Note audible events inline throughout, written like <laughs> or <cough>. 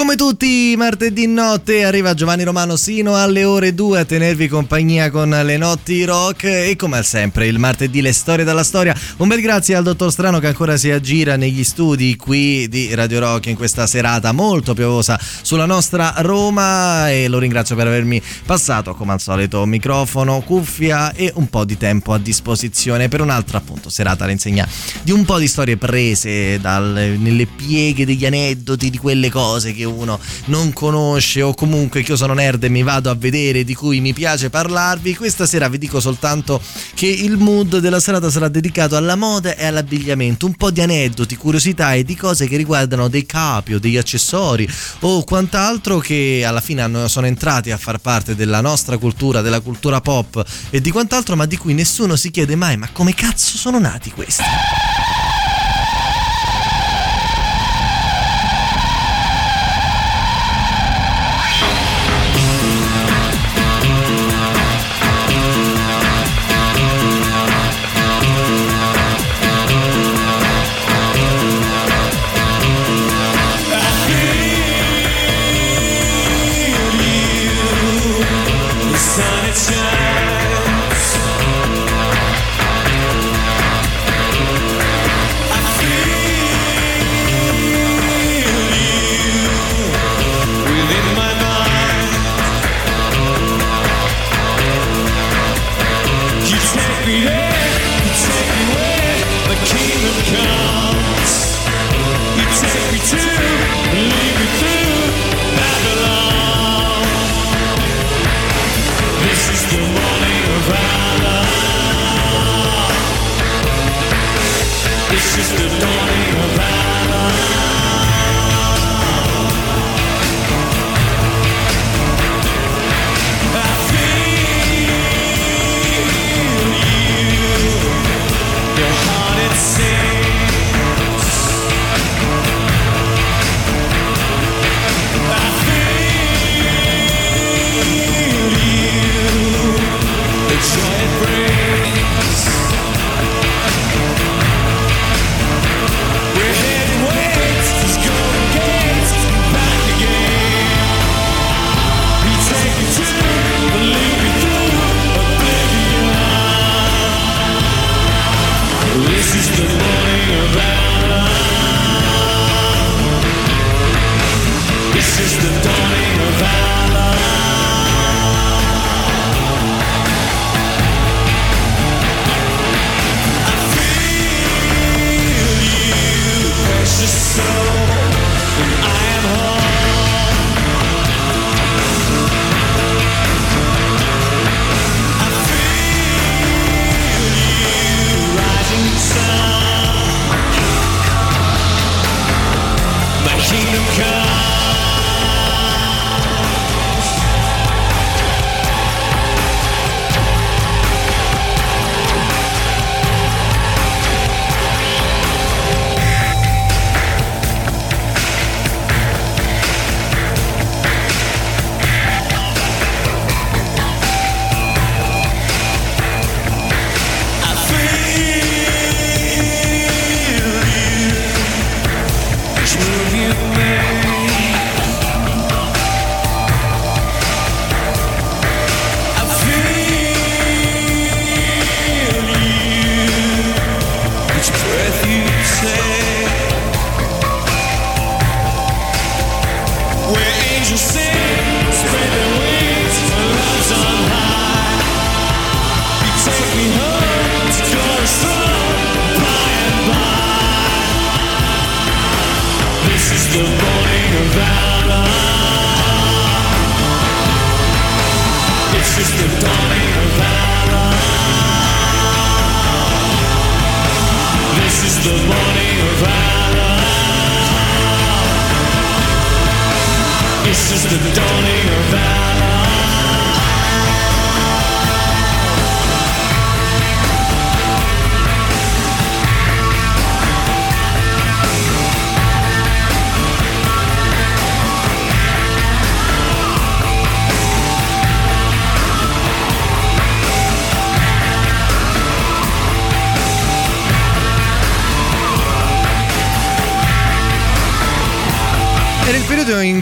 Come tutti martedì notte arriva Giovanni Romano sino alle ore 2 a tenervi compagnia con le notti rock e come al sempre il martedì le storie dalla storia. Un bel grazie al dottor Strano che ancora si aggira negli studi qui di Radio Rock in questa serata molto piovosa sulla nostra Roma e lo ringrazio per avermi passato come al solito microfono, cuffia e un po' di tempo a disposizione per un'altra appunto serata all'insegna di un po' di storie prese dal, nelle pieghe degli aneddoti di quelle cose che uno non conosce o comunque che io sono nerd e mi vado a vedere di cui mi piace parlarvi, questa sera vi dico soltanto che il mood della serata sarà dedicato alla moda e all'abbigliamento, un po' di aneddoti, curiosità e di cose che riguardano dei capi o degli accessori o quant'altro che alla fine hanno, sono entrati a far parte della nostra cultura, della cultura pop e di quant'altro, ma di cui nessuno si chiede mai ma come cazzo sono nati questi?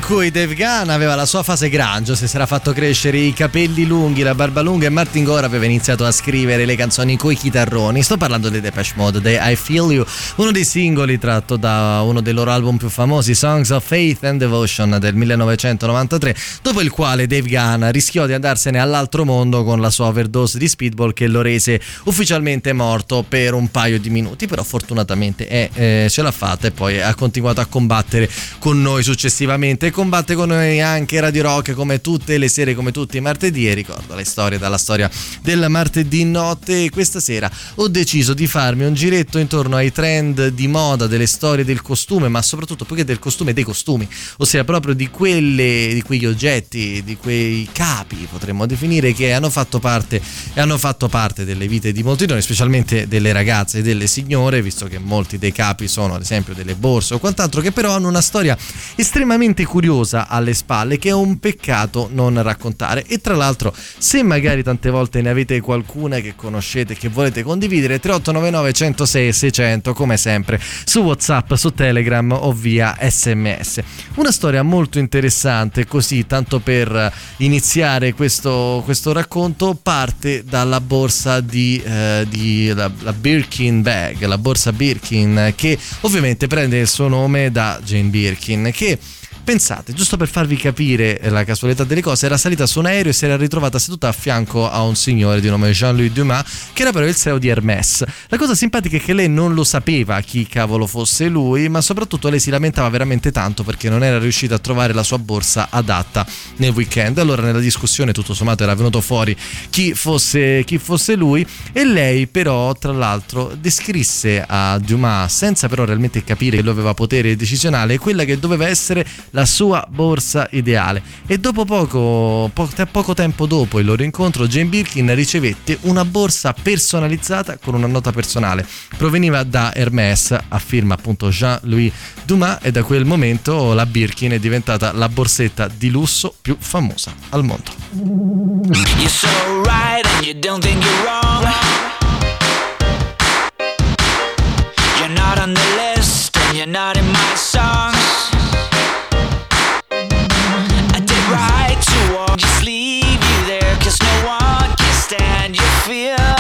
Cui Dave Gunn aveva la sua fase grangio, si era fatto crescere i capelli lunghi, la barba lunga e Martin Gore aveva iniziato a scrivere le canzoni coi chitarroni. Sto parlando dei Depeche Mode, dei I Feel You, uno dei singoli tratto da uno dei loro album più famosi, Songs of Faith and Devotion del 1993, dopo il quale Dave Gunn rischiò di andarsene all'altro mondo con la sua overdose di speedball che lo rese ufficialmente morto per un paio di minuti, però fortunatamente è, eh, ce l'ha fatta e poi ha continuato a combattere con noi successivamente. Combatte con noi anche Radio Rock come tutte le sere, come tutti i martedì. E ricordo le storie dalla storia del martedì notte. Questa sera ho deciso di farmi un giretto intorno ai trend di moda, delle storie del costume, ma soprattutto poiché del costume dei costumi, ossia proprio di, quelle, di quegli oggetti, di quei capi, potremmo definire, che hanno fatto parte e hanno fatto parte delle vite di molti di noi, specialmente delle ragazze e delle signore, visto che molti dei capi sono ad esempio delle borse o quant'altro, che però hanno una storia estremamente curiosa alle spalle che è un peccato non raccontare. E tra l'altro se magari tante volte ne avete qualcuna che conoscete che volete condividere 3899 106 600 come sempre su whatsapp su telegram o via sms una storia molto interessante così tanto per iniziare questo, questo racconto parte dalla borsa di, eh, di la, la Birkin bag la borsa Birkin che ovviamente prende il suo nome da Jane Birkin che Pensate, giusto per farvi capire la casualità delle cose, era salita su un aereo e si era ritrovata seduta a fianco a un signore di nome Jean-Louis Dumas, che era però il CEO di Hermès. La cosa simpatica è che lei non lo sapeva chi cavolo fosse lui, ma soprattutto lei si lamentava veramente tanto perché non era riuscita a trovare la sua borsa adatta nel weekend. Allora nella discussione tutto sommato era venuto fuori chi fosse, chi fosse lui e lei però tra l'altro descrisse a Dumas, senza però realmente capire che lui aveva potere decisionale, quella che doveva essere la la sua borsa ideale. E dopo poco, po- poco tempo dopo il loro incontro Jane Birkin ricevette una borsa personalizzata con una nota personale. Proveniva da Hermès a firma appunto Jean-Louis Dumas e da quel momento la Birkin è diventata la borsetta di lusso più famosa al mondo. You're so right and you don't think you're wrong. You're not on the list and you're not in my song fear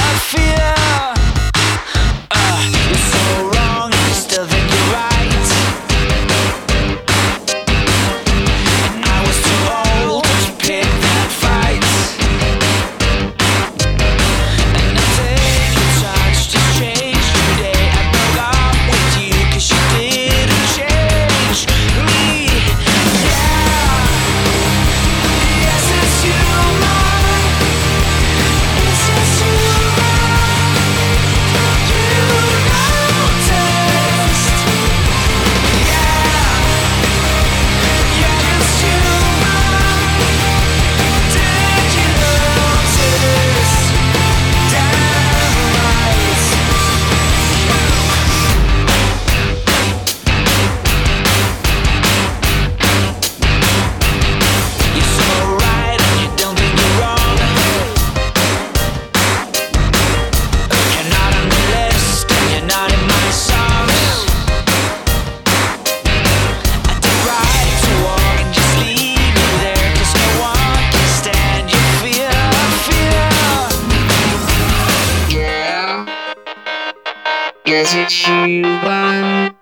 Yes, it's human.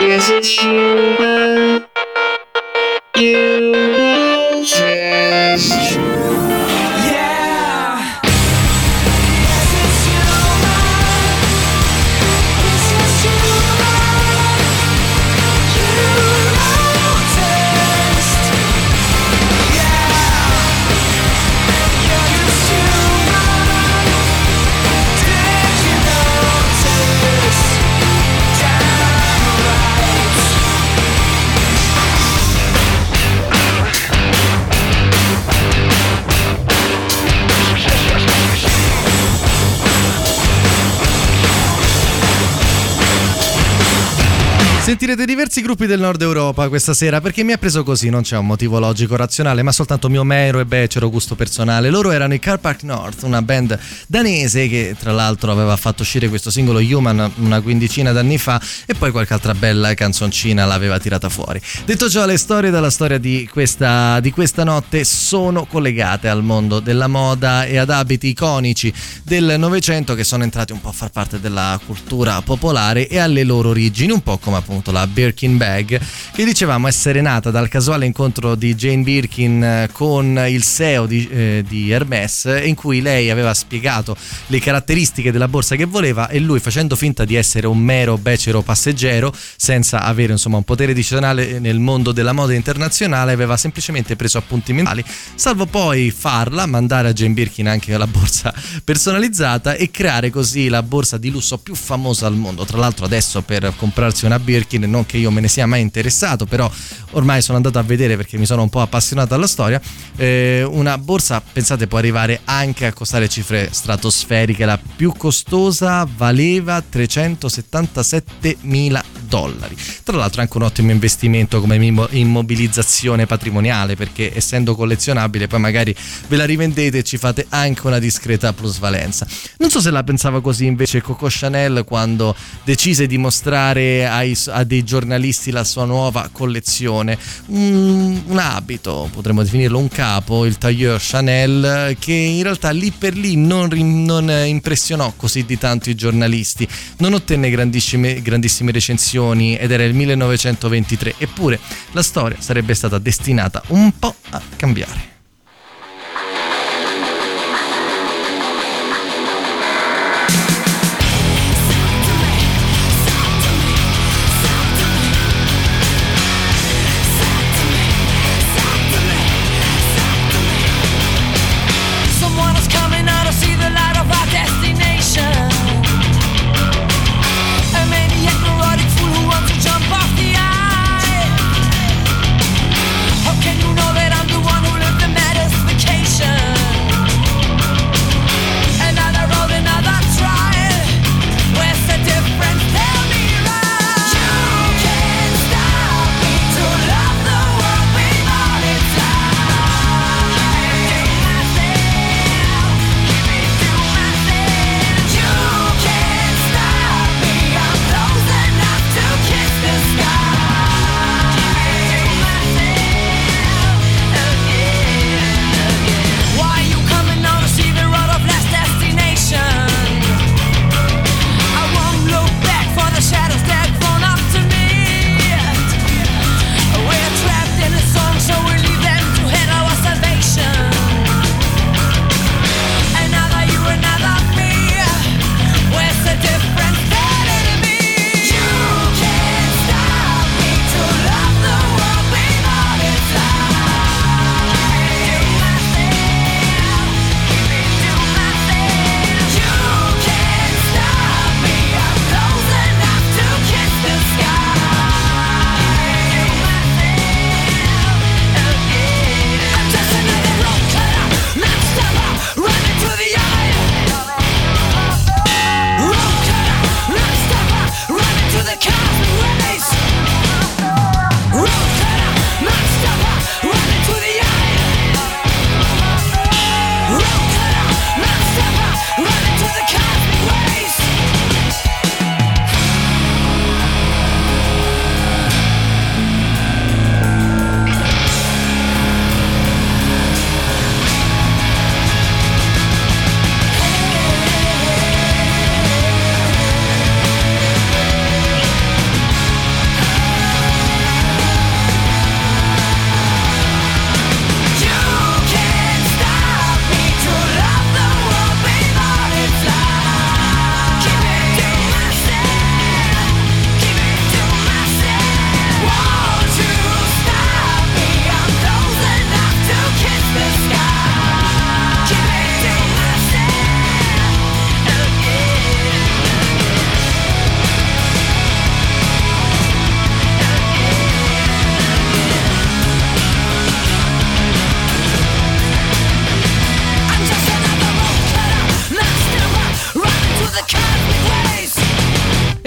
Yes, it's human. You. Sentirete diversi gruppi del nord Europa questa sera perché mi ha preso così, non c'è un motivo logico razionale, ma soltanto mio mero e becero gusto personale. Loro erano i Car Park North, una band danese che tra l'altro aveva fatto uscire questo singolo Human una quindicina d'anni fa e poi qualche altra bella canzoncina l'aveva tirata fuori. Detto ciò, le storie dalla storia di questa, di questa notte sono collegate al mondo della moda e ad abiti iconici del Novecento che sono entrati un po' a far parte della cultura popolare e alle loro origini, un po' come appunto appunto la Birkin Bag, che dicevamo essere nata dal casuale incontro di Jane Birkin eh, con il CEO di, eh, di Hermes, in cui lei aveva spiegato le caratteristiche della borsa che voleva e lui facendo finta di essere un mero becero passeggero, senza avere insomma un potere decisionale nel mondo della moda internazionale, aveva semplicemente preso appunti mentali, salvo poi farla, mandare a Jane Birkin anche la borsa personalizzata e creare così la borsa di lusso più famosa al mondo. Tra l'altro adesso per comprarsi una Birkin Birkin, non che io me ne sia mai interessato, però ormai sono andato a vedere perché mi sono un po' appassionato alla storia. Eh, una borsa, pensate, può arrivare anche a costare cifre stratosferiche. La più costosa valeva 377 mila dollari. Tra l'altro anche un ottimo investimento come immobilizzazione patrimoniale perché essendo collezionabile poi magari ve la rivendete e ci fate anche una discreta plusvalenza. Non so se la pensava così invece Coco Chanel quando decise di mostrare ai, a dei giornalisti la sua nuova collezione. Un, un abito, potremmo definirlo un capo, il tailleur Chanel, che in realtà lì per lì non, non impressionò così di tanto i giornalisti, non ottenne grandissime, grandissime recensioni ed era il 1923, eppure la storia sarebbe stata destinata un po' a cambiare.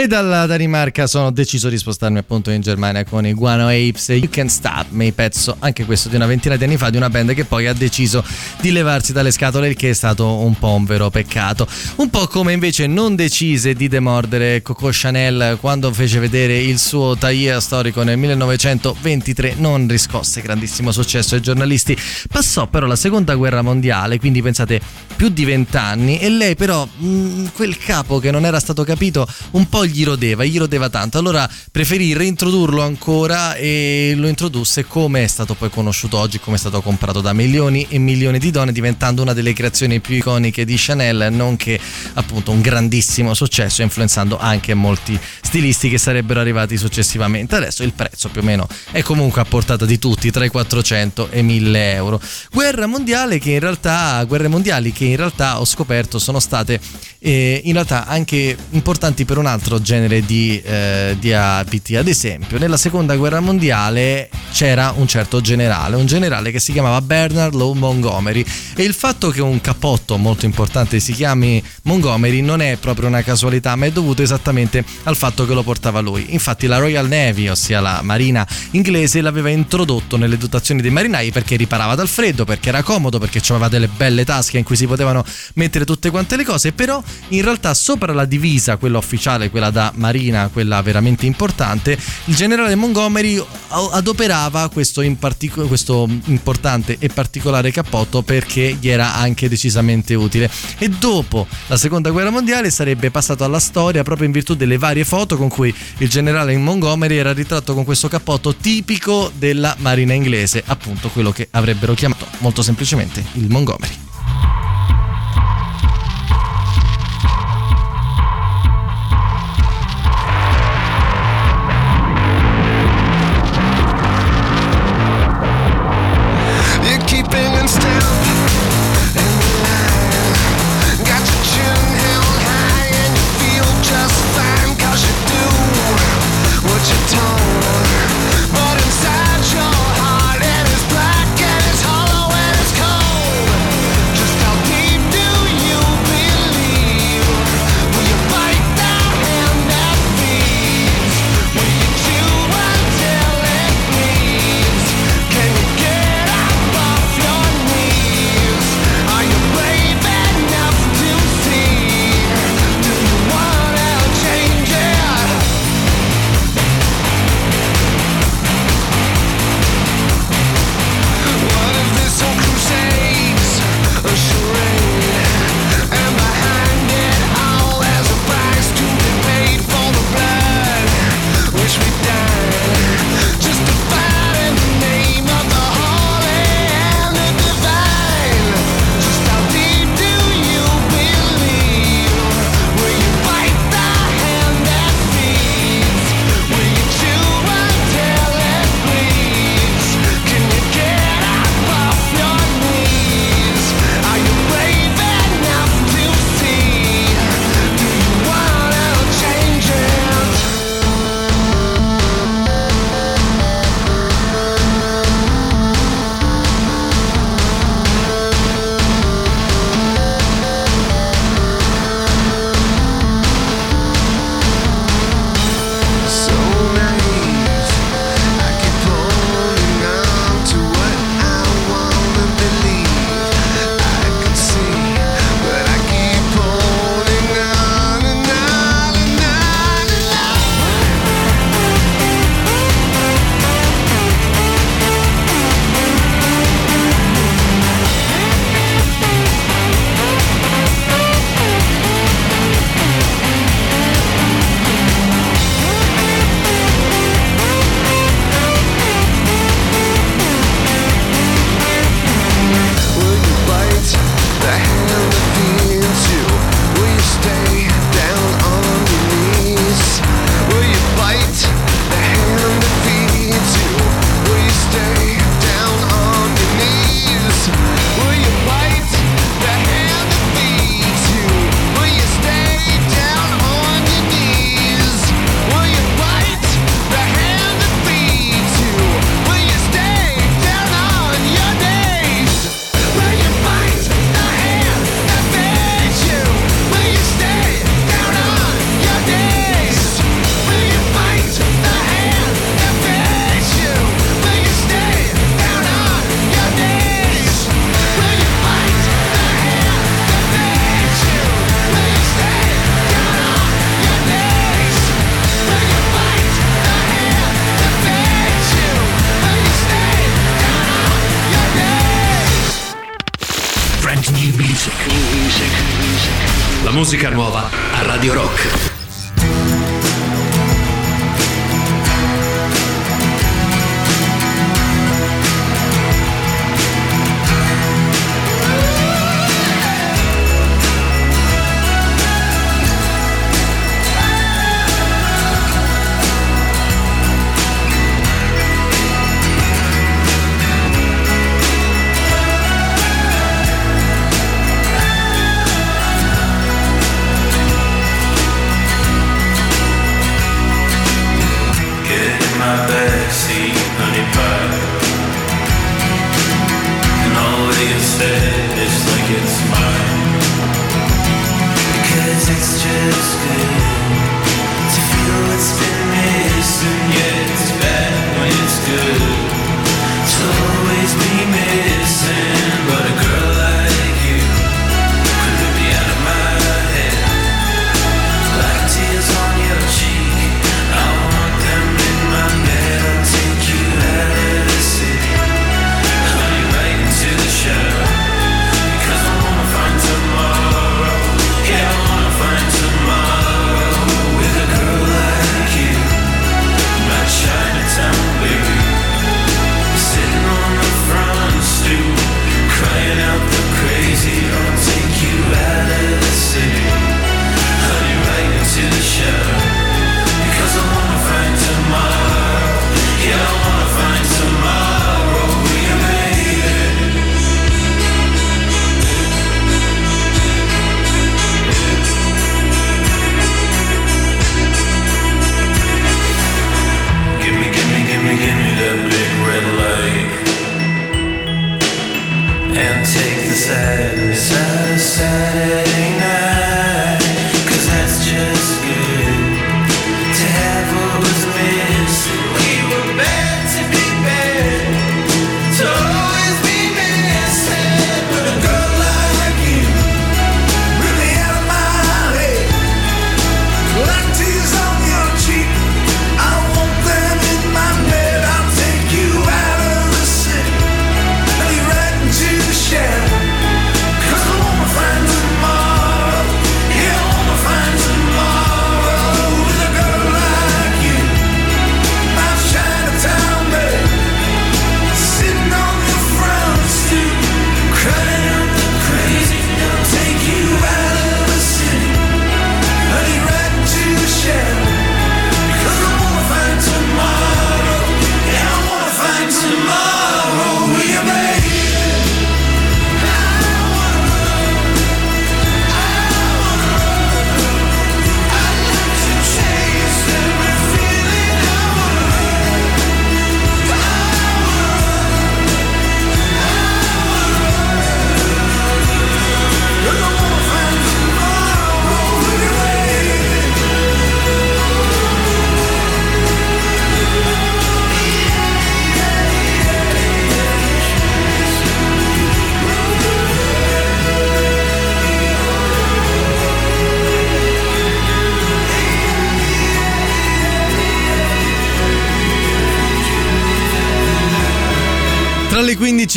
Dalla Danimarca sono deciso di spostarmi appunto in Germania con i Guano Apes You Can Stop Me, pezzo anche questo di una ventina di anni fa di una band che poi ha deciso di levarsi dalle scatole, il che è stato un po' un vero peccato. Un po' come invece non decise di demordere Coco Chanel quando fece vedere il suo tailleur storico nel 1923, non riscosse grandissimo successo ai giornalisti. Passò però la seconda guerra mondiale, quindi pensate più di vent'anni, e lei però mh, mm, quel capo che non era stato capito un po' gli rodeva, gli rodeva tanto. Allora preferì reintrodurlo ancora e lo introdusse come è stato poi conosciuto oggi, come è stato comprato da milioni e milioni di donne, diventando una delle creazioni più iconiche di Chanel, nonché appunto un grandissimo successo, influenzando anche molti stilisti che sarebbero arrivati successivamente. Adesso il prezzo più o meno è comunque a portata di tutti, tra i 400 e 1000 euro. Guerra mondiale che in realtà, guerre mondiali che in realtà ho scoperto sono state eh, in realtà anche importanti per un altro genere di, eh, di abiti. Ad esempio, nella seconda guerra mondiale c'era un certo generale, un generale che si chiamava Bernard Law Montgomery e il fatto che un cappotto molto importante si chiami Montgomery non è proprio una casualità, ma è dovuto esattamente al fatto che lo portava lui. Infatti la Royal Navy, ossia la marina inglese, l'aveva introdotto nelle dotazioni dei marinai perché riparava dal freddo, perché era comodo, perché aveva delle belle tasche in cui si potevano mettere tutte quante le cose, però in realtà sopra la divisa, quella ufficiale, quella da marina, quella veramente importante, il generale Montgomery adoperava questo, in partico- questo importante e particolare cappotto perché gli era anche decisamente utile. E dopo la seconda guerra mondiale sarebbe passato alla storia proprio in virtù delle varie foto con cui il generale Montgomery era ritratto con questo cappotto tipico della marina inglese, appunto quello che avrebbero chiamato molto semplicemente il Montgomery.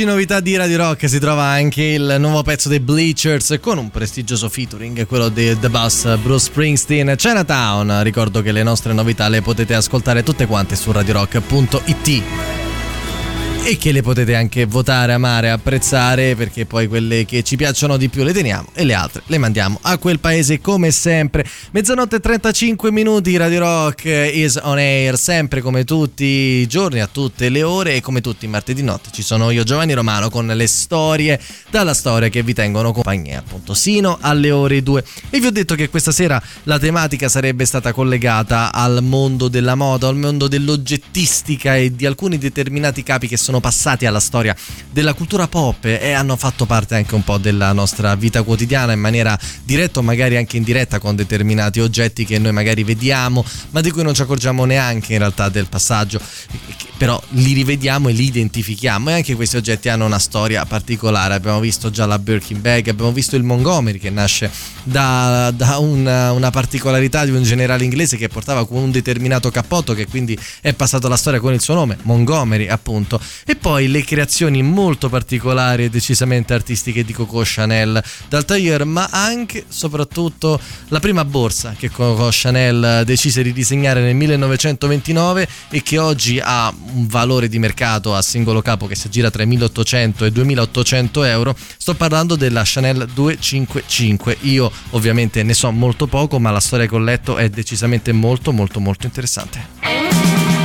12 novità di Radio Rock si trova anche il nuovo pezzo dei Bleachers con un prestigioso featuring, quello di The Bus, Bruce Springsteen, Chinatown. Ricordo che le nostre novità le potete ascoltare tutte quante su radiorock.it e che le potete anche votare, amare, apprezzare perché poi quelle che ci piacciono di più le teniamo e le altre le mandiamo a quel paese come sempre. Mezzanotte e 35 minuti, Radio Rock is on air sempre come tutti i giorni, a tutte le ore e come tutti i martedì notte ci sono io Giovanni Romano con le storie dalla storia che vi tengono compagnia appunto sino alle ore 2 e vi ho detto che questa sera la tematica sarebbe stata collegata al mondo della moda, al mondo dell'oggettistica e di alcuni determinati capi che sono sono passati alla storia della cultura pop e hanno fatto parte anche un po' della nostra vita quotidiana in maniera diretta o magari anche indiretta con determinati oggetti che noi magari vediamo ma di cui non ci accorgiamo neanche in realtà del passaggio però li rivediamo e li identifichiamo e anche questi oggetti hanno una storia particolare. Abbiamo visto già la Birkin Bag, abbiamo visto il Montgomery che nasce da, da una, una, particolarità di un generale inglese che portava con un determinato cappotto che quindi è passato alla storia con il suo nome, Montgomery appunto. E poi le creazioni molto particolari e decisamente artistiche di Coco Chanel dal tailleur, ma anche soprattutto la prima borsa che Coco Chanel decise di disegnare nel 1929 e che oggi ha un valore di mercato a singolo capo che si aggira tra i 1800 e i 2800 euro. Sto parlando della Chanel 255. Io ovviamente ne so molto poco, ma la storia che ho letto è decisamente molto molto molto interessante.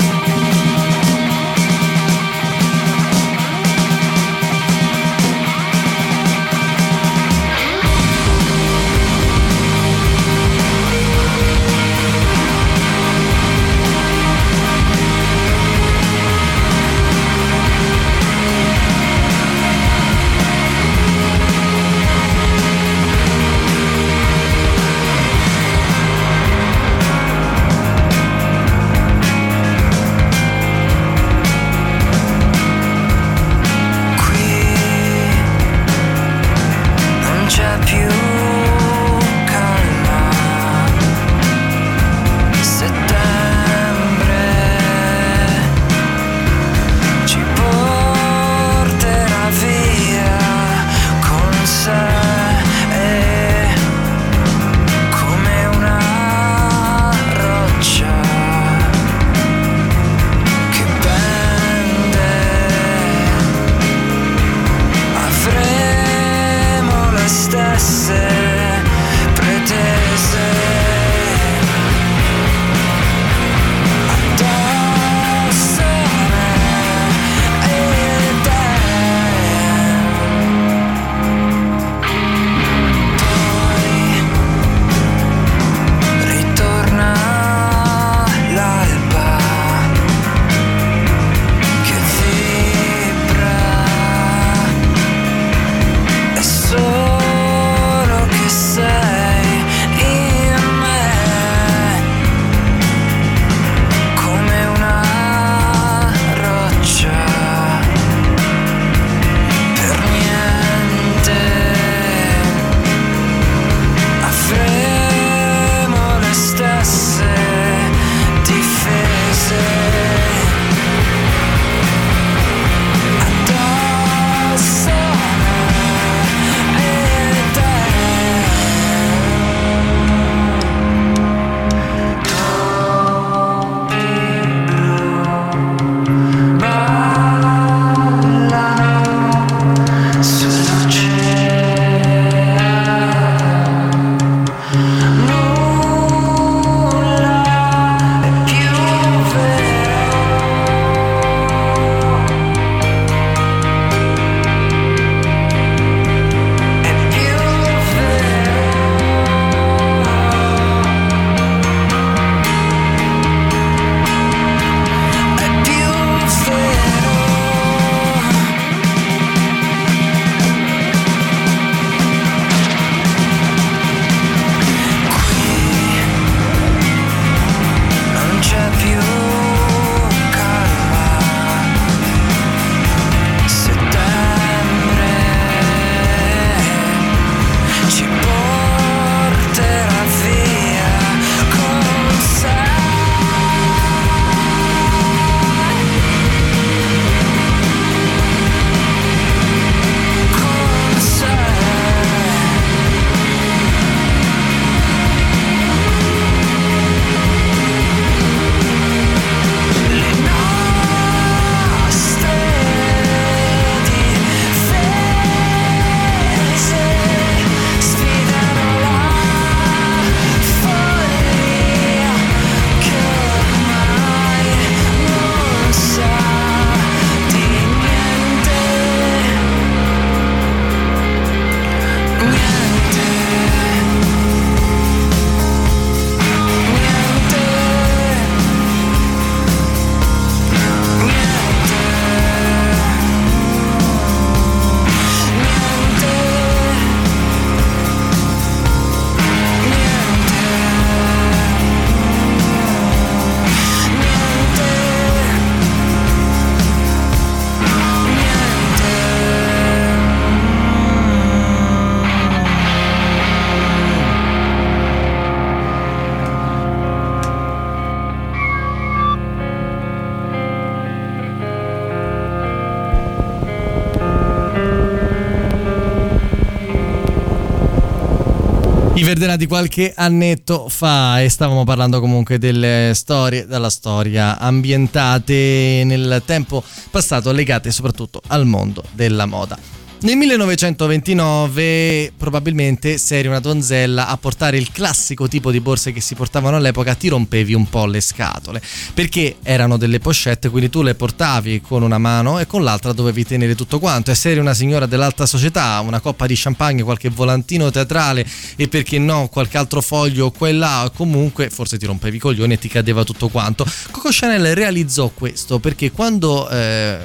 I Verdenati qualche annetto fa e stavamo parlando comunque delle storie dalla storia ambientate nel tempo passato legate soprattutto al mondo della moda. Nel 1929 probabilmente se eri una donzella a portare il classico tipo di borse che si portavano all'epoca ti rompevi un po' le scatole. Perché erano delle pochette quindi tu le portavi con una mano e con l'altra dovevi tenere tutto quanto. E se eri una signora dell'alta società una coppa di champagne qualche volantino teatrale e perché no qualche altro foglio qua e là comunque forse ti rompevi i coglioni e ti cadeva tutto quanto. Coco Chanel realizzò questo perché quando eh,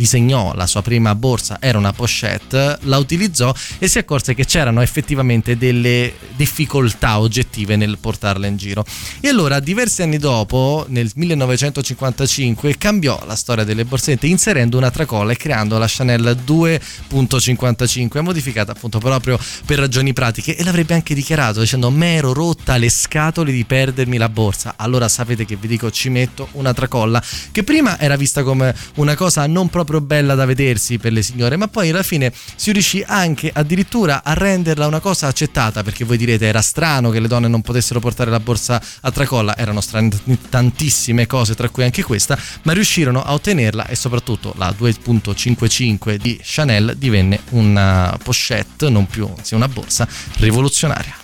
disegnò la sua prima borsa era una pochette, la utilizzò e si accorse che c'erano effettivamente delle difficoltà oggettive nel portarla in giro. E allora, diversi anni dopo, nel 1955, cambiò la storia delle borsette inserendo una tracolla e creando la Chanel 2.55, modificata appunto proprio per ragioni pratiche e l'avrebbe anche dichiarato dicendo me ero rotta le scatole di perdermi la borsa. Allora sapete che vi dico ci metto una tracolla che prima era vista come una cosa non proprio bella da vedersi per le signore, ma poi alla fine si riuscì anche addirittura a renderla una cosa accettata, perché voi direte era strano che le donne non potessero portare la borsa a tracolla, erano strane tantissime cose, tra cui anche questa, ma riuscirono a ottenerla e soprattutto la 2.55 di Chanel divenne una pochette, non più sia una borsa rivoluzionaria.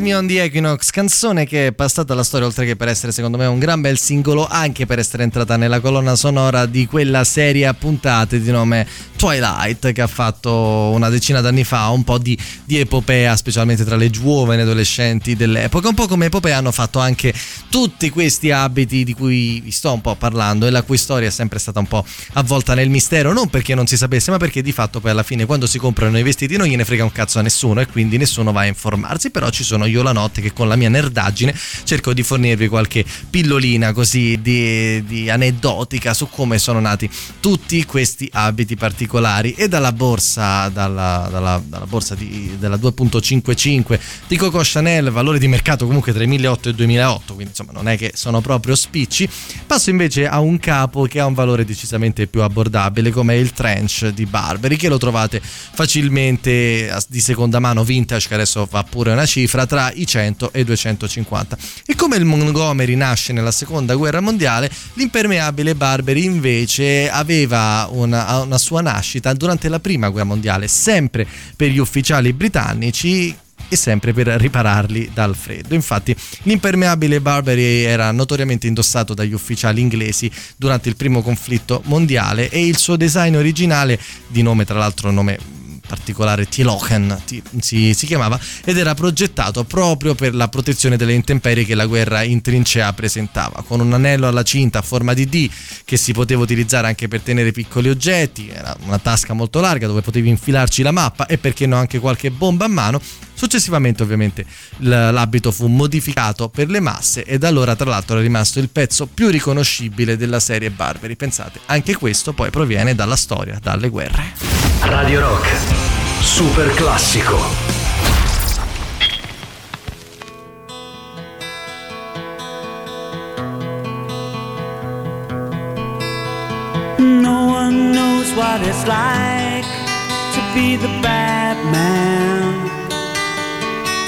Me on the Equinox, canzone che è passata alla storia oltre che per essere secondo me un gran bel singolo, anche per essere entrata nella colonna sonora di quella serie a puntate di nome Twilight che ha fatto una decina d'anni fa un po' di, di epopea, specialmente tra le giovani adolescenti dell'epoca, un po' come epopea hanno fatto anche tutti questi abiti di cui vi sto un po' parlando e la cui storia è sempre stata un po' avvolta nel mistero, non perché non si sapesse, ma perché di fatto poi alla fine quando si comprano i vestiti non gliene frega un cazzo a nessuno e quindi nessuno va a informarsi, però ci sono io la notte che con la mia nerdaggine cerco di fornirvi qualche pillolina così di, di aneddotica su come sono nati tutti questi abiti particolari. E dalla borsa, dalla, dalla, dalla borsa di, della 2.55 di Coco Chanel, valore di mercato comunque tra i 2008 e il 2008, quindi insomma non è che sono proprio spicci, passo invece a un capo che ha un valore decisamente più abbordabile come il trench di Barberi che lo trovate facilmente di seconda mano vintage che adesso va pure una cifra tra i 100 e i 250 e come il Montgomery nasce nella seconda guerra mondiale l'impermeabile Barberi invece aveva una, una sua nascita durante la prima guerra mondiale sempre per gli ufficiali britannici e sempre per ripararli dal freddo. Infatti l'impermeabile Barbary era notoriamente indossato dagli ufficiali inglesi durante il primo conflitto mondiale e il suo design originale, di nome tra l'altro nome particolare Tilochen si, si, chiamava ed era progettato proprio per la protezione delle intemperie che la guerra in trincea presentava con un anello alla cinta a forma di D che si poteva utilizzare anche per tenere piccoli oggetti era una tasca molto larga dove potevi infilarci la mappa e perché no anche qualche bomba a mano Successivamente ovviamente l'abito fu modificato per le masse e da allora tra l'altro è rimasto il pezzo più riconoscibile della serie Barberi. Pensate, anche questo poi proviene dalla storia, dalle guerre. Radio Rock, super classico. No one knows what it's like to be the bad man.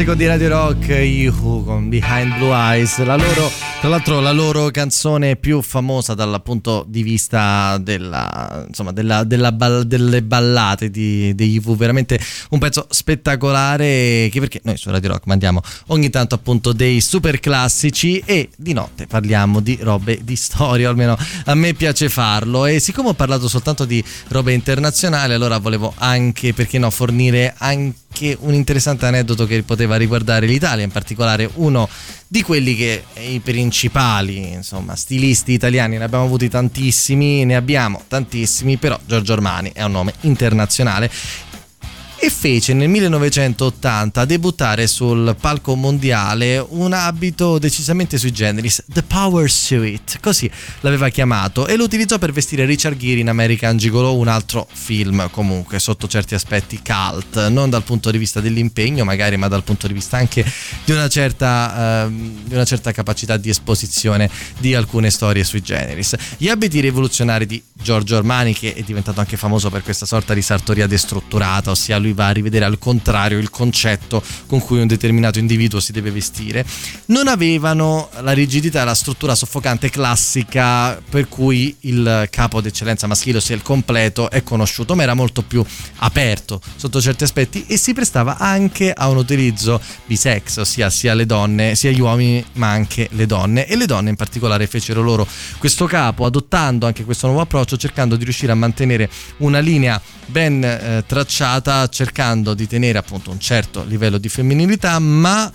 classico di Radio Rock, Yuhu con Behind Blue Eyes, la loro, tra l'altro la loro canzone più famosa dal punto di vista della, insomma, della, della ball- delle ballate di, di Yuhu, veramente un pezzo spettacolare che perché noi su Radio Rock mandiamo ogni tanto appunto dei super classici e di notte parliamo di robe di storia, almeno a me piace farlo. E siccome ho parlato soltanto di robe internazionali allora volevo anche, perché no, fornire anche un interessante aneddoto che poteva riguardare l'Italia, in particolare uno di quelli che i principali, insomma, stilisti italiani, ne abbiamo avuti tantissimi, ne abbiamo tantissimi, però Giorgio Armani è un nome internazionale e fece nel 1980 debuttare sul palco mondiale un abito decisamente sui generis, The Power Suite, così l'aveva chiamato, e lo utilizzò per vestire Richard Gere in American Gigolo, un altro film comunque sotto certi aspetti cult, non dal punto di vista dell'impegno magari, ma dal punto di vista anche di una certa, uh, di una certa capacità di esposizione di alcune storie sui generis. Gli abiti rivoluzionari di Giorgio Armani, che è diventato anche famoso per questa sorta di sartoria destrutturata, ossia lui va a rivedere al contrario il concetto con cui un determinato individuo si deve vestire, non avevano la rigidità e la struttura soffocante classica per cui il capo d'eccellenza maschile, ossia il completo, è conosciuto, ma era molto più aperto sotto certi aspetti e si prestava anche a un utilizzo bisex, ossia sia le donne, sia gli uomini, ma anche le donne. E le donne in particolare fecero loro questo capo, adottando anche questo nuovo approccio, cercando di riuscire a mantenere una linea ben eh, tracciata, cercando di tenere appunto un certo livello di femminilità, ma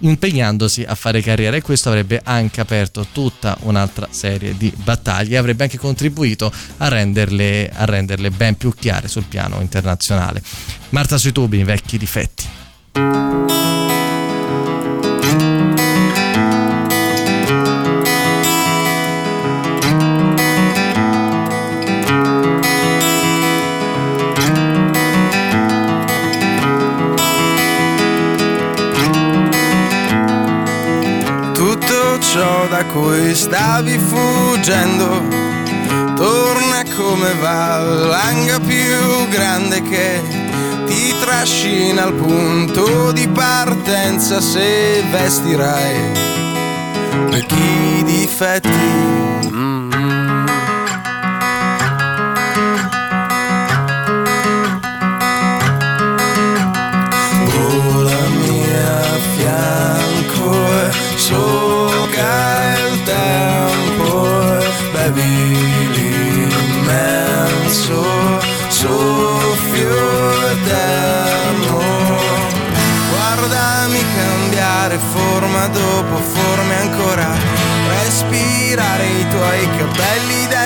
impegnandosi a fare carriera e questo avrebbe anche aperto tutta un'altra serie di battaglie e avrebbe anche contribuito a renderle, a renderle ben più chiare sul piano internazionale. Marta sui tubi, vecchi difetti. Da cui stavi fuggendo torna come valanga più grande che ti trascina al punto di partenza se vestirai vecchi difetti. Mm. Volami a fianco e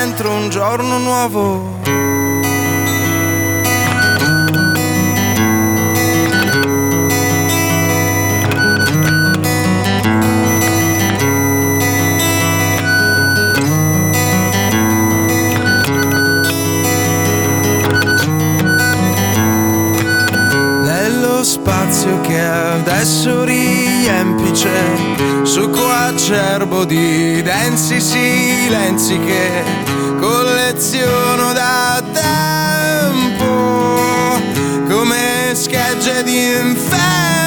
dentro un giorno nuovo. Nello spazio che adesso riempi c'è succo acerbo di densi silenzi che colleziono da tempo come schegge d'inferno.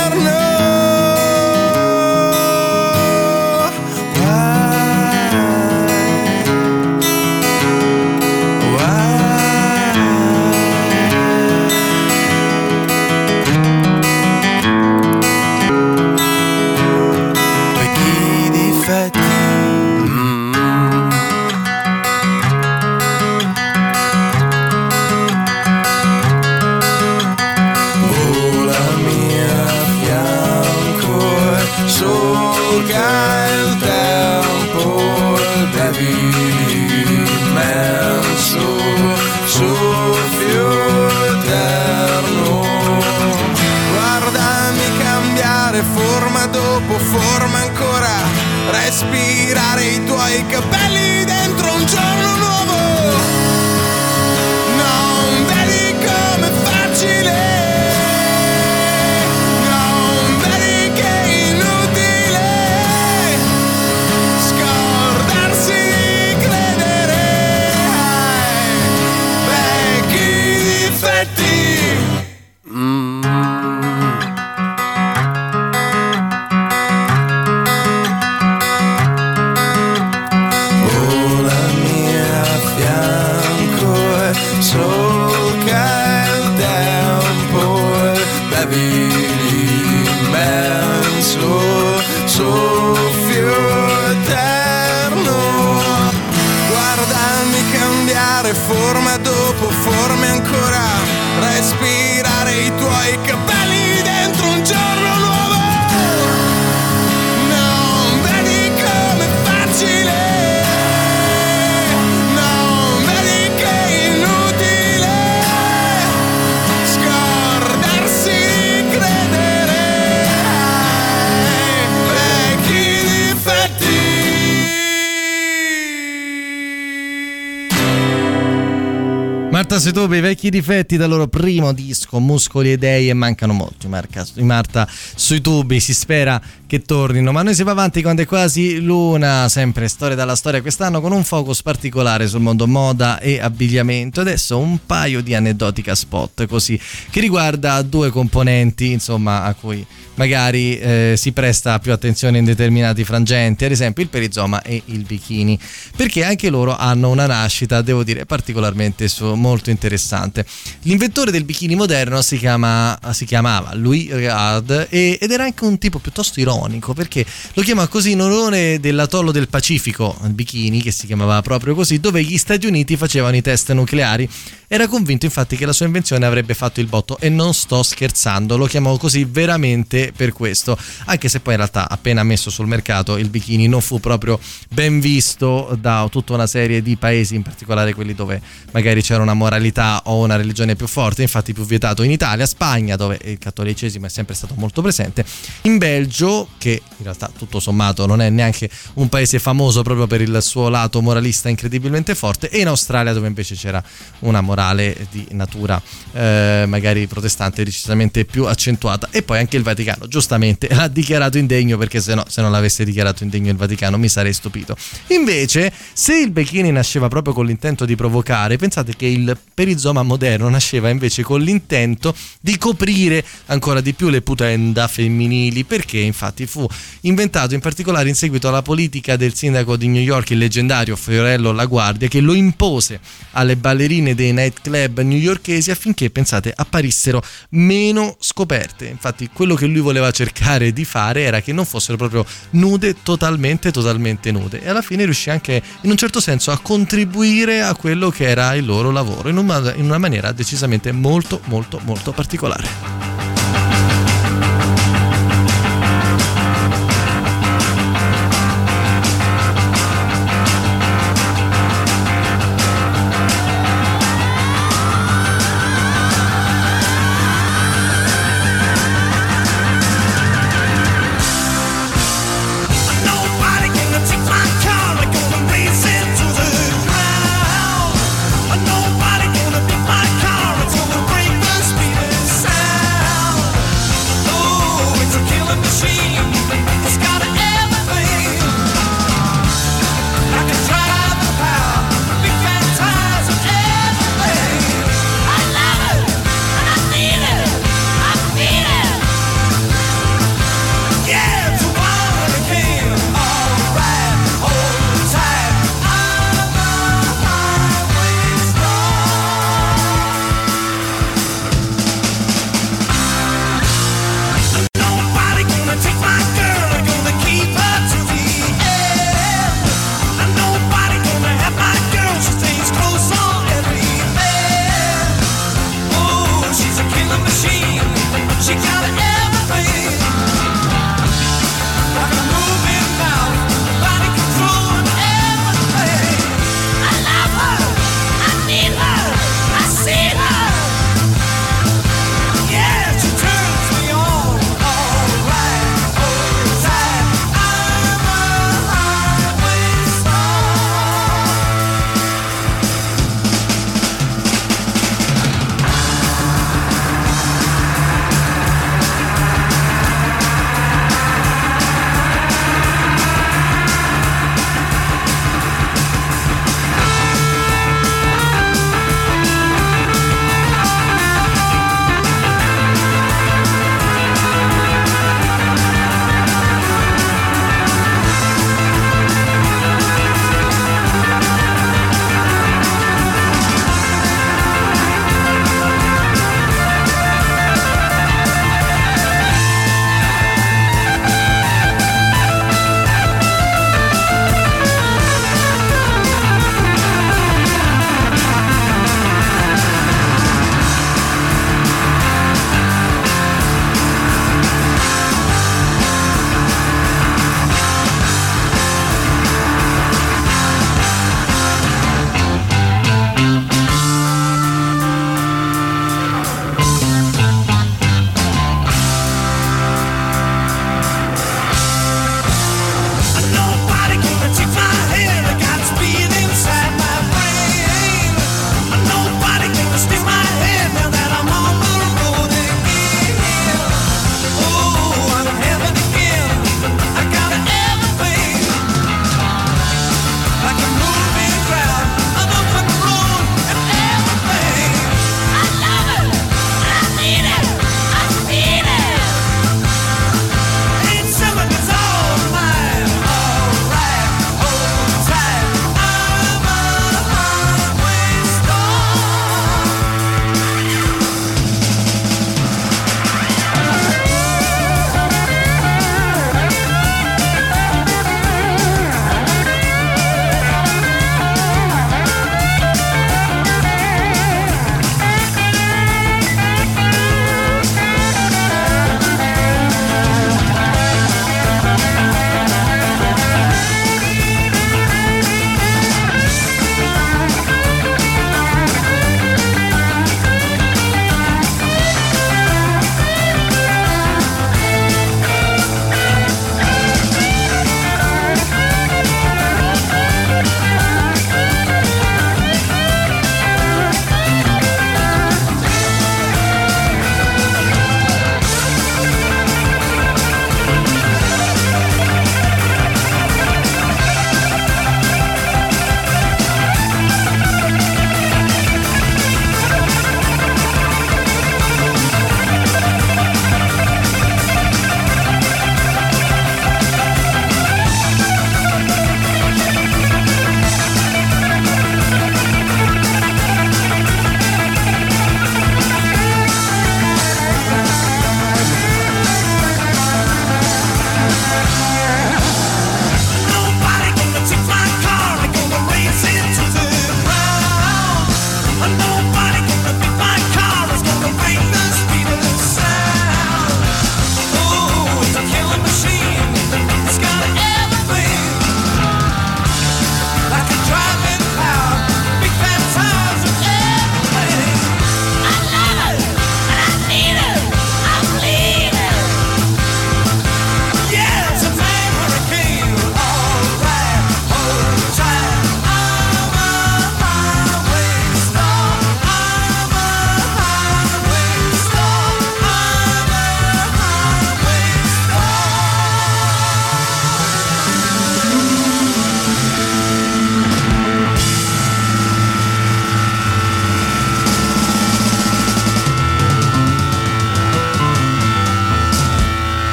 Setope, i vecchi difetti dal loro primo disco, Muscoli e Dei, e mancano molto. Marca, Marta sui tubi, si spera che tornino. Ma noi si va avanti quando è quasi l'una, sempre storia dalla storia, quest'anno con un focus particolare sul mondo moda e abbigliamento. Adesso un paio di aneddotica spot così, che riguarda due componenti, insomma, a cui magari eh, si presta più attenzione in determinati frangenti, ad esempio il perizoma e il bikini, perché anche loro hanno una nascita, devo dire, particolarmente su, molto interessante. L'inventore del bikini moderno si, chiama, si chiamava Louis Reard e, ed era anche un tipo piuttosto ironico, perché lo chiama così in onore dell'atollo del Pacifico, il bikini, che si chiamava proprio così, dove gli Stati Uniti facevano i test nucleari. Era convinto infatti che la sua invenzione avrebbe fatto il botto e non sto scherzando, lo chiamò così veramente per questo, anche se poi in realtà appena messo sul mercato il bikini non fu proprio ben visto da tutta una serie di paesi, in particolare quelli dove magari c'era una moralità o una religione più forte, infatti più vietato in Italia, Spagna dove il cattolicesimo è sempre stato molto presente, in Belgio che in realtà tutto sommato non è neanche un paese famoso proprio per il suo lato moralista incredibilmente forte e in Australia dove invece c'era una morale di natura eh, magari protestante decisamente più accentuata e poi anche il Vaticano giustamente <laughs> l'ha dichiarato indegno perché se no se non l'avesse dichiarato indegno il Vaticano mi sarei stupito. Invece se il bikini nasceva proprio con l'intento di provocare pensate che il perizoma moderno nasceva invece con l'intento di coprire ancora di più le putenda femminili perché infatti fu inventato in particolare in seguito alla politica del sindaco di New York il leggendario Fiorello LaGuardia che lo impose alle ballerine dei nightclub newyorkesi affinché pensate apparissero meno scoperte. Infatti quello che lui voleva cercare di fare era che non fossero proprio nude totalmente totalmente nude. E alla fine riuscì anche in un certo senso a contribuire a quello che era il loro lavoro in una, in una maniera decisamente molto molto molto particolare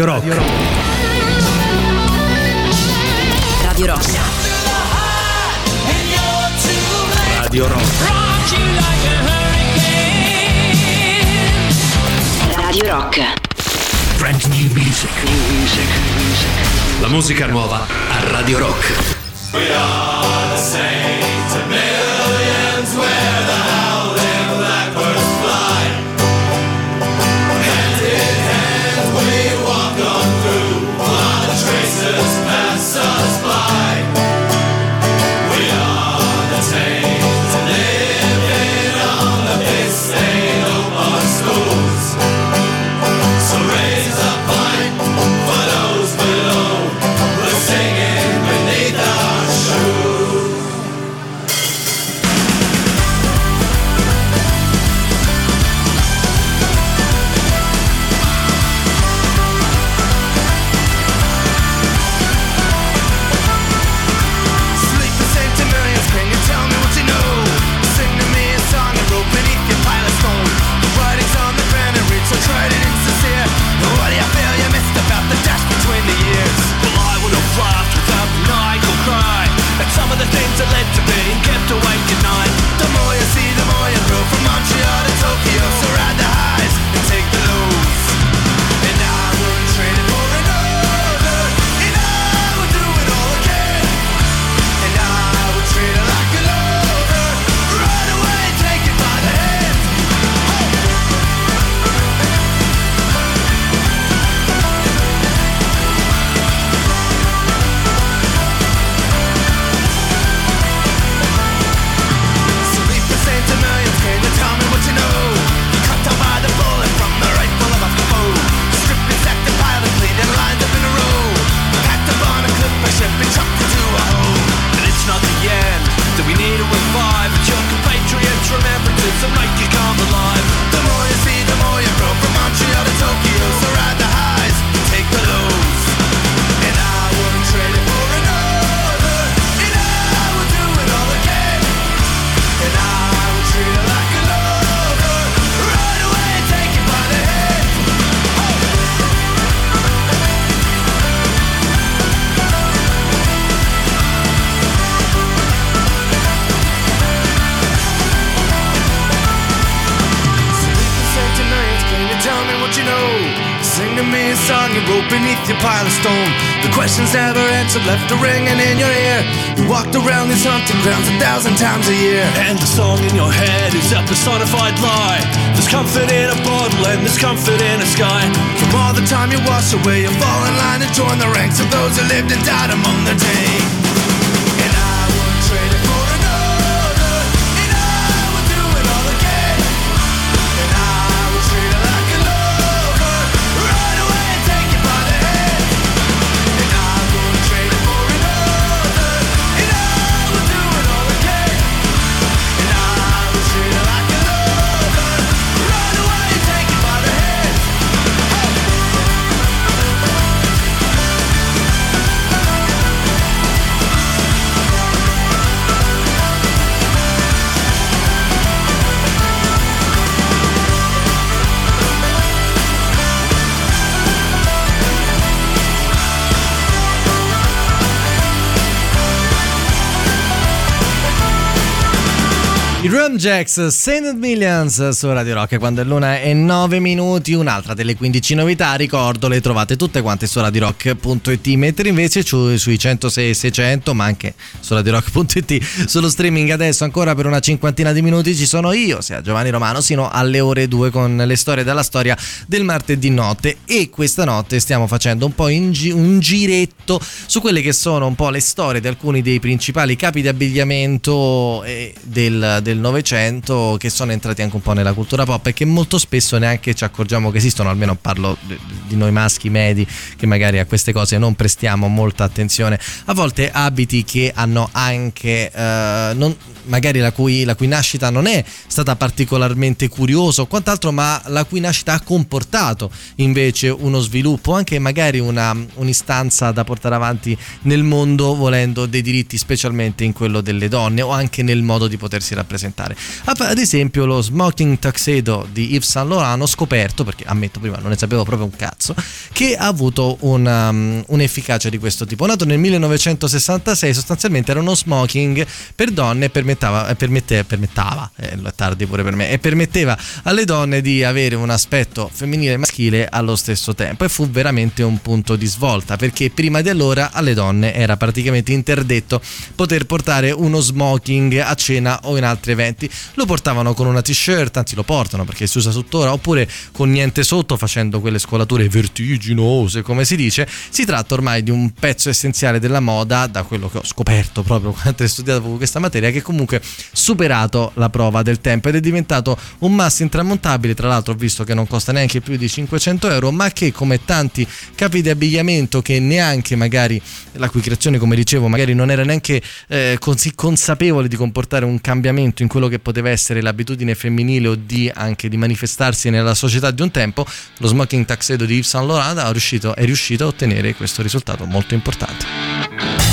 Radio Rock. Radio never answered, left a ringing in your ear. You walked around these hunting grounds a thousand times a year. And the song in your head is a personified lie There's comfort in a bottle and there's comfort in a sky From all the time you wash away, you fall in line and join the ranks of those who lived and died among the day. Jax, Send Millions su Radio Rock quando è l'una e 9 minuti, un'altra delle 15 novità, ricordo le trovate tutte quante su radirock.it, mentre invece su, sui 106 600 ma anche su radirock.it sullo streaming adesso ancora per una cinquantina di minuti ci sono io, sia Giovanni Romano, sino alle ore 2 con le storie della storia del martedì notte. E questa notte stiamo facendo un po' gi- un giretto su quelle che sono un po' le storie di alcuni dei principali capi di abbigliamento eh, del Novecento 100% che sono entrati anche un po' nella cultura pop e che molto spesso neanche ci accorgiamo che esistono, almeno parlo di noi maschi medi che magari a queste cose non prestiamo molta attenzione. A volte abiti che hanno anche, eh, non, magari la cui, la cui nascita non è stata particolarmente curiosa o quant'altro, ma la cui nascita ha comportato invece uno sviluppo, anche magari una, un'istanza da portare avanti nel mondo volendo dei diritti, specialmente in quello delle donne o anche nel modo di potersi rappresentare. Ad ad esempio lo Smoking Tuxedo di Yves Saint Laurent ho scoperto, perché ammetto prima non ne sapevo proprio un cazzo, che ha avuto una, um, un'efficacia di questo tipo. Nato nel 1966 sostanzialmente era uno smoking per donne e permetteva, eh, permette- permettava, eh, è tardi pure per me, e permetteva alle donne di avere un aspetto femminile e maschile allo stesso tempo e fu veramente un punto di svolta perché prima di allora alle donne era praticamente interdetto poter portare uno smoking a cena o in altri eventi. Lo portavano con una t-shirt, anzi lo portano perché si usa tuttora, oppure con niente sotto facendo quelle scolature vertiginose come si dice. Si tratta ormai di un pezzo essenziale della moda, da quello che ho scoperto proprio quando ho studiato questa materia, che comunque ha superato la prova del tempo ed è diventato un must intramontabile. Tra l'altro ho visto che non costa neanche più di 500 euro, ma che come tanti capi di abbigliamento che neanche magari la cui creazione, come dicevo, magari non era neanche eh, così consapevole di comportare un cambiamento in quello che poteva essere l'abitudine femminile o di anche di manifestarsi nella società di un tempo, lo smoking tuxedo di Yves Saint Laurent è riuscito a ottenere questo risultato molto importante.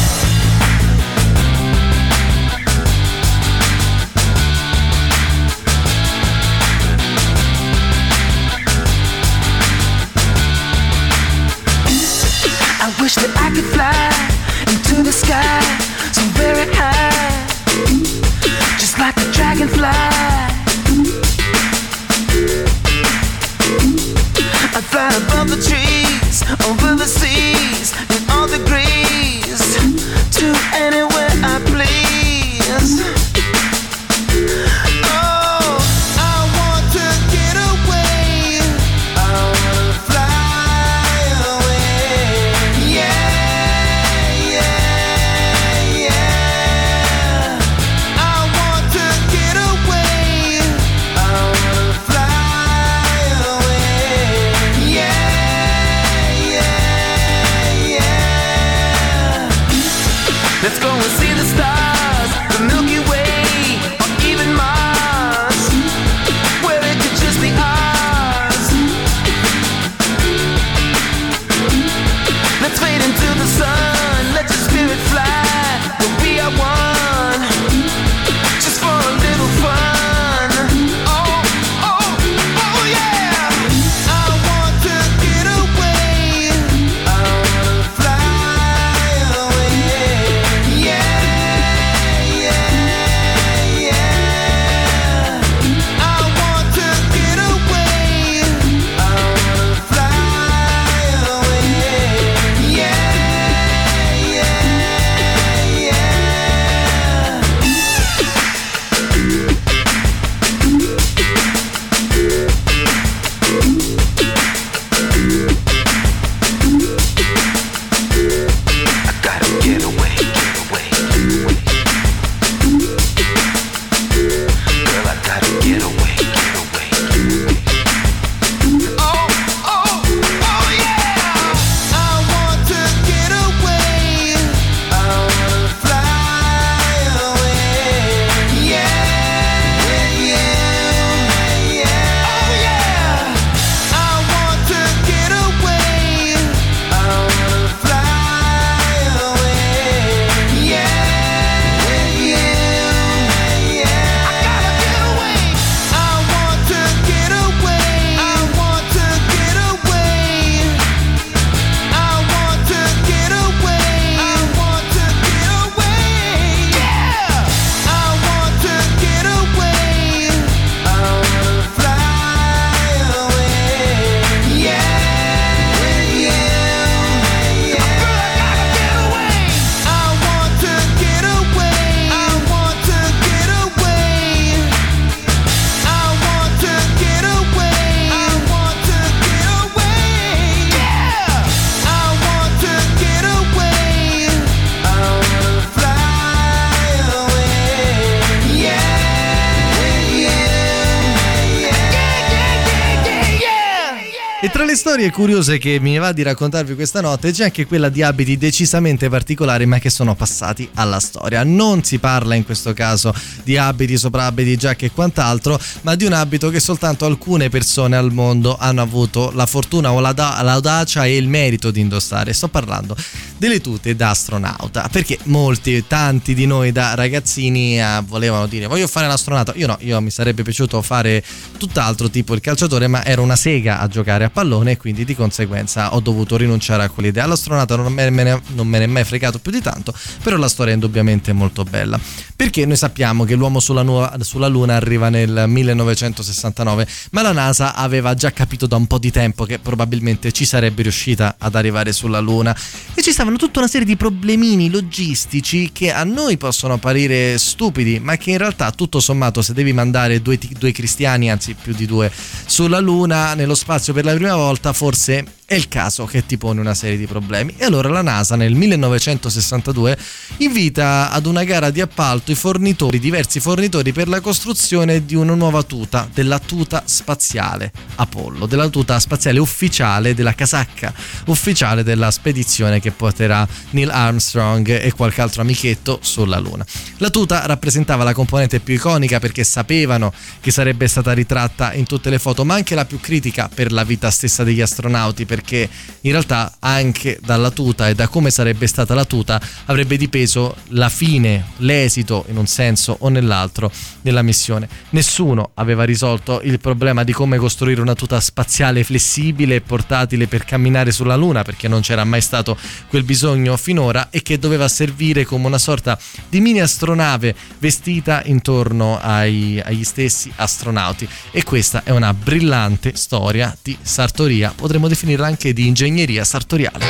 Storie curiose che mi va di raccontarvi questa notte c'è anche quella di abiti decisamente particolari ma che sono passati alla storia. Non si parla in questo caso di abiti, soprabiti, giacche e quant'altro, ma di un abito che soltanto alcune persone al mondo hanno avuto la fortuna o l'auda- l'audacia e il merito di indossare. Sto parlando delle tute da astronauta, perché molti, tanti di noi da ragazzini eh, volevano dire voglio fare l'astronauta, io no, io mi sarebbe piaciuto fare tutt'altro tipo il calciatore, ma ero una sega a giocare a pallone e quindi di conseguenza ho dovuto rinunciare a quell'idea. L'astronauta non me, me ne, non me ne è mai fregato più di tanto, però la storia è indubbiamente molto bella, perché noi sappiamo che l'uomo sulla, nuova- sulla Luna arriva nel 1969, ma la NASA aveva già capito da un po' di tempo che probabilmente ci sarebbe riuscita ad arrivare sulla Luna e ci stavano tutta una serie di problemini logistici che a noi possono apparire stupidi, ma che in realtà tutto sommato se devi mandare due, due cristiani, anzi più di due, sulla Luna, nello spazio per la prima volta, forse è il caso che ti pone una serie di problemi. E allora la NASA nel 1962 invita ad una gara di appalto i fornitori, diversi fornitori per la costruzione di una nuova tuta, della tuta spaziale Apollo, della tuta spaziale ufficiale, della casacca ufficiale della spedizione che porterà Neil Armstrong e qualche altro amichetto sulla Luna. La tuta rappresentava la componente più iconica perché sapevano che sarebbe stata ritratta in tutte le foto, ma anche la più critica per la vita stessa degli astronauti, perché in realtà anche dalla tuta e da come sarebbe stata la tuta avrebbe dipeso la fine, l'esito in un senso o nell'altro della missione. Nessuno aveva risolto il problema di come costruire una tuta spaziale flessibile e portatile per camminare sulla Luna, perché non c'era mai stato quel bisogno finora e che doveva servire come una sorta di mini astronave vestita intorno ai- agli stessi astronauti. E questa è una brillante storia di sartoria, potremmo definirla anche di ingegneria sartoriale.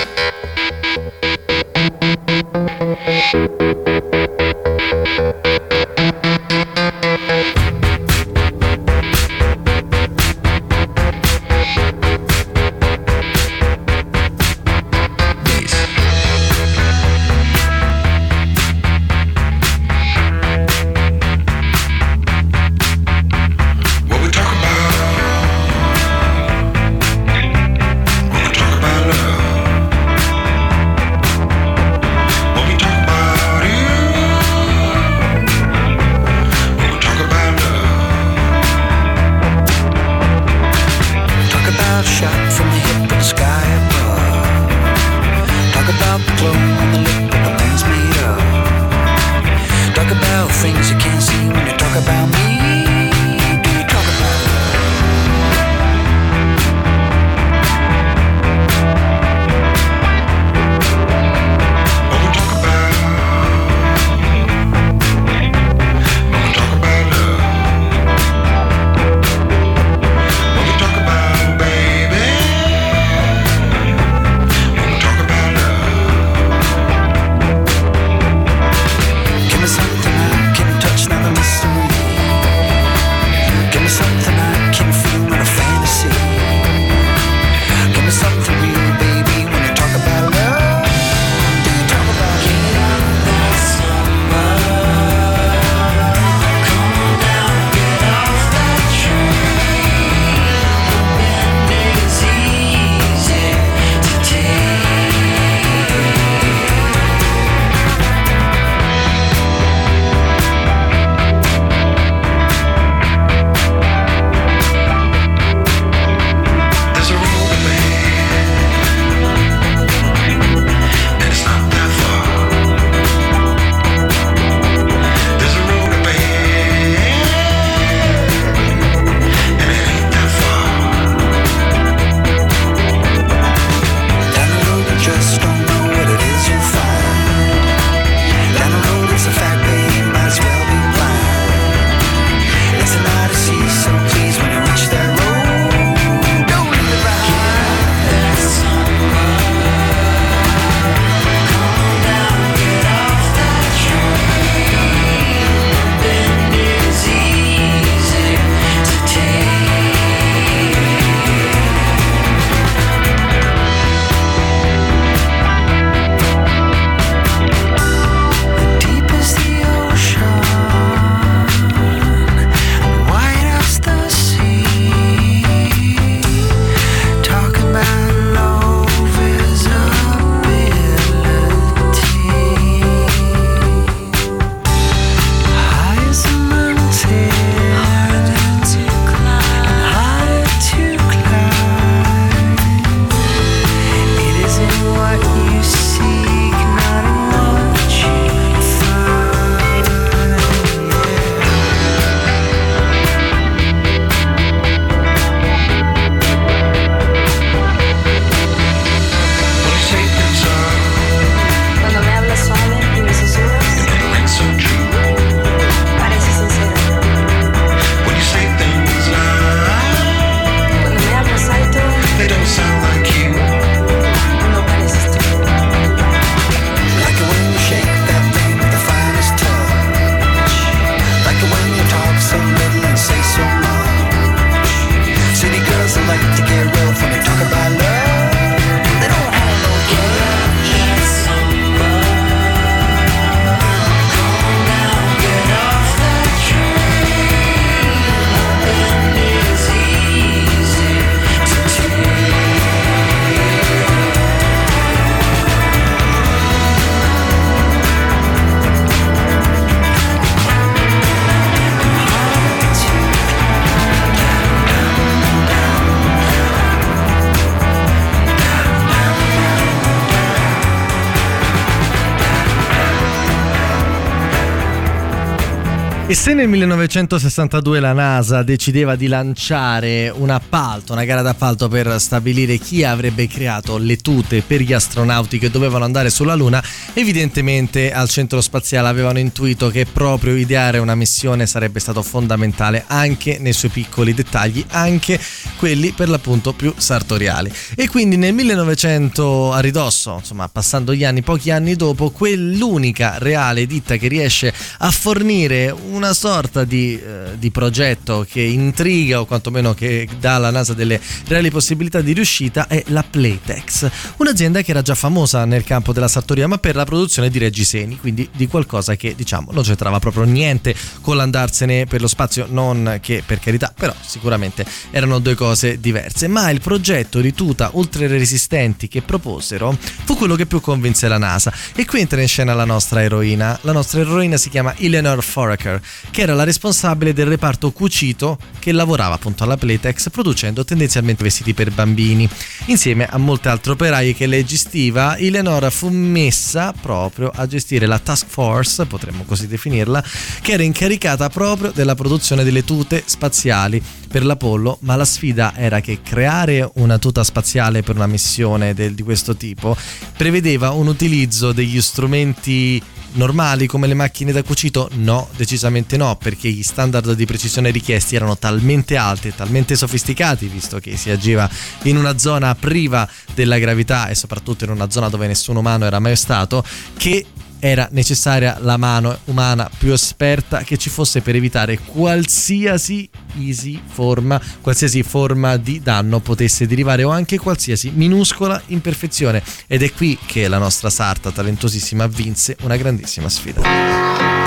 E se nel 1962 la NASA decideva di lanciare un appalto, una gara d'appalto per stabilire chi avrebbe creato le tute per gli astronauti che dovevano andare sulla Luna, evidentemente al centro spaziale avevano intuito che proprio ideare una missione sarebbe stato fondamentale anche nei suoi piccoli dettagli, anche quelli per l'appunto più sartoriali. E quindi nel 1900 a ridosso, insomma, passando gli anni, pochi anni dopo, quell'unica reale ditta che riesce a fornire una sorta di, eh, di progetto che intriga o quantomeno che dà alla NASA delle reali possibilità di riuscita è la Playtex, un'azienda che era già famosa nel campo della sartoria ma per la produzione di reggiseni, quindi di qualcosa che diciamo non c'entrava proprio niente con l'andarsene per lo spazio, non che per carità, però sicuramente erano due cose diverse, ma il progetto di tuta ultra resistenti che proposero fu quello che più convinse la NASA e qui entra in scena la nostra eroina, la nostra eroina si chiama Eleanor Foraker che era la responsabile del reparto cucito che lavorava appunto alla Playtex producendo tendenzialmente vestiti per bambini. Insieme a molte altre operaie che lei gestiva, Eleonora fu messa proprio a gestire la task force, potremmo così definirla, che era incaricata proprio della produzione delle tute spaziali per l'Apollo, ma la sfida era che creare una tuta spaziale per una missione del- di questo tipo prevedeva un utilizzo degli strumenti normali come le macchine da cucito? No, decisamente no, perché gli standard di precisione richiesti erano talmente alti e talmente sofisticati, visto che si agiva in una zona priva della gravità e soprattutto in una zona dove nessun umano era mai stato, che era necessaria la mano umana più esperta che ci fosse per evitare qualsiasi forma, qualsiasi forma di danno potesse derivare o anche qualsiasi minuscola imperfezione. Ed è qui che la nostra sarta talentosissima vinse una grandissima sfida.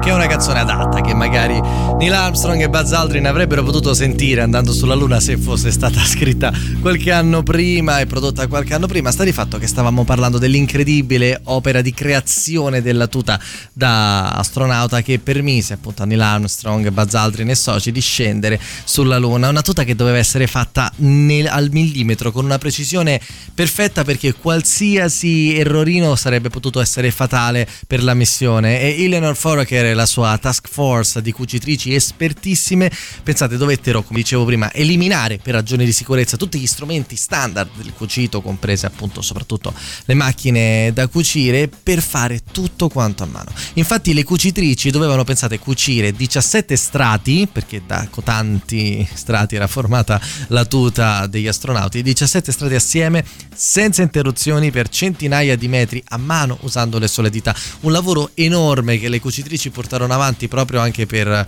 Che è una canzone adatta che magari Neil Armstrong e Buzz Aldrin avrebbero potuto sentire andando sulla Luna se fosse stata <laughs> scritta qualche anno prima e prodotta qualche anno prima. Sta di fatto che stavamo parlando dell'incredibile opera di creazione della tuta da astronauta che permise appunto a Neil Armstrong, Buzz Aldrin e soci di scendere sulla Luna. Una tuta che doveva essere fatta nel, al millimetro con una precisione perfetta perché qualsiasi errorino sarebbe potuto essere fatale per la missione e Eleanor Foraker e la sua task force di cucitrici espertissime. Pensate dovettero come dicevo prima eliminare per ragioni di sicurezza tutti gli strumenti standard del cucito comprese appunto soprattutto le macchine da cucire per fare tutto quanto a mano. Infatti le cucitrici dovevano pensate cucire 17 strati perché da tanti strati era formata la tuta degli astronauti 17 strati assieme senza interruzioni per centinaia di metri a mano usando le sole dita. Un lavoro enorme che le cucitrici portarono avanti proprio anche per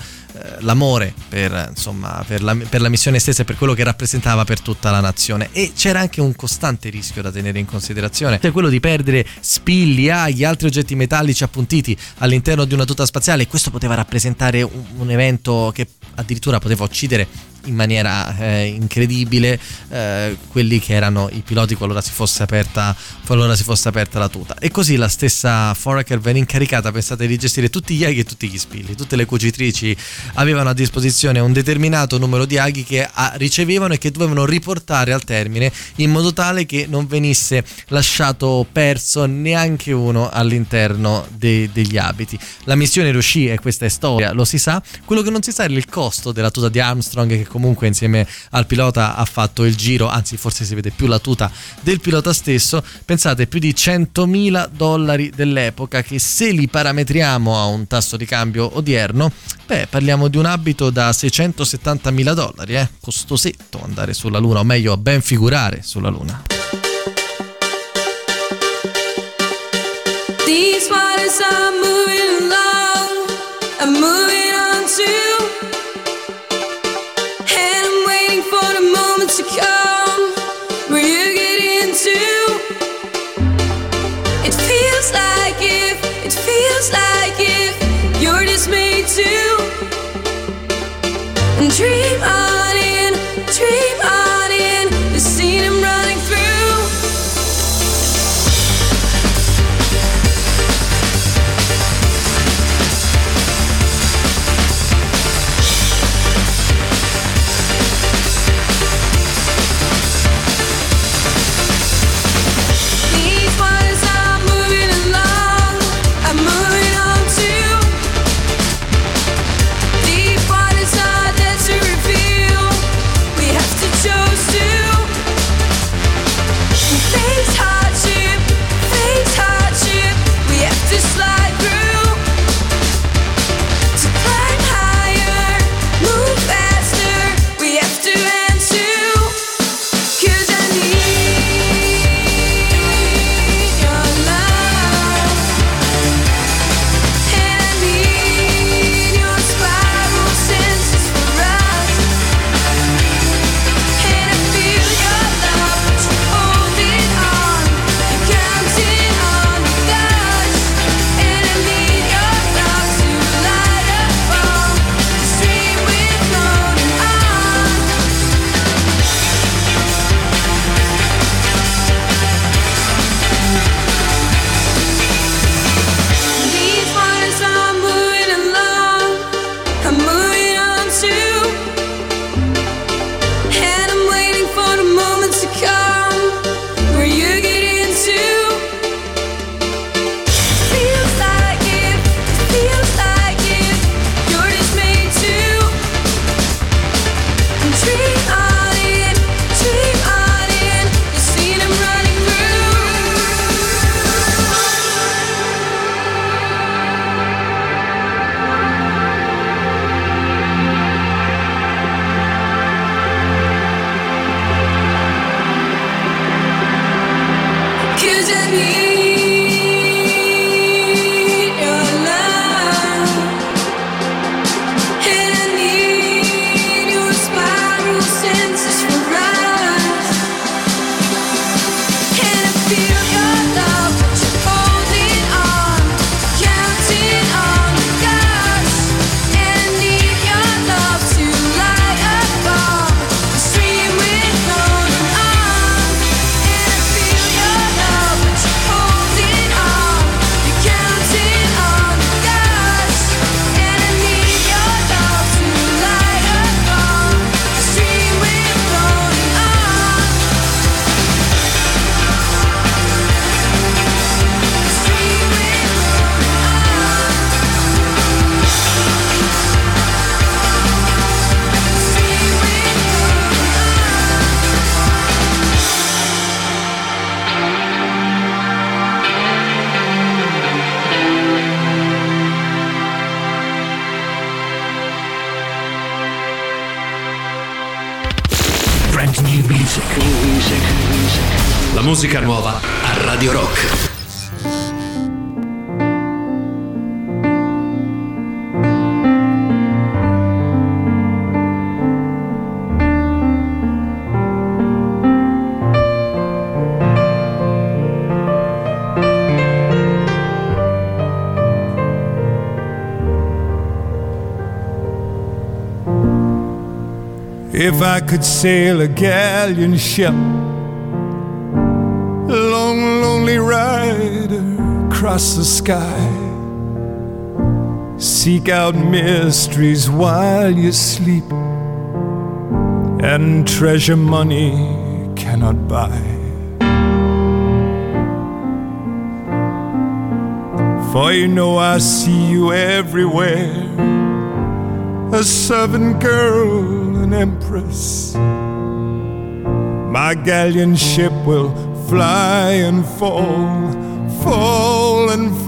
l'amore per, insomma, per, la, per la missione stessa e per quello che rappresentava per tutta la nazione. E c'era anche un costante rischio da tenere in considerazione cioè quello di perdere spilli, aghi, altri oggetti metallici appuntiti all'interno di una tuta spaziale. Questo poteva rappresentare un, un evento che addirittura poteva uccidere in maniera eh, incredibile eh, quelli che erano i piloti qualora si fosse aperta qualora si fosse aperta la tuta. E così la stessa Foraker venne incaricata pensate di gestire tutti gli aghi e tutti gli spilli. Tutte le cucitrici avevano a disposizione un determinato numero di aghi che ah, ricevevano e che dovevano riportare al termine in modo tale che non venisse lasciato perso neanche uno all'interno de- degli abiti. La missione riuscì e questa è storia lo si sa. Quello che non si sa è il costo della tuta di Armstrong che comunque insieme al pilota ha fatto il giro, anzi forse si vede più la tuta del pilota stesso, pensate più di 100.000 dollari dell'epoca che se li parametriamo a un tasso di cambio odierno, beh parliamo di un abito da 670.000 dollari, eh? costosetto andare sulla Luna, o meglio ben figurare sulla Luna. These waters are dream on musica nuova a Radio Rock. If I could sail a galleon ship, across the sky, seek out mysteries while you sleep, and treasure money cannot buy. For you know I see you everywhere a servant girl, an empress. My galleon ship will fly and fall, fall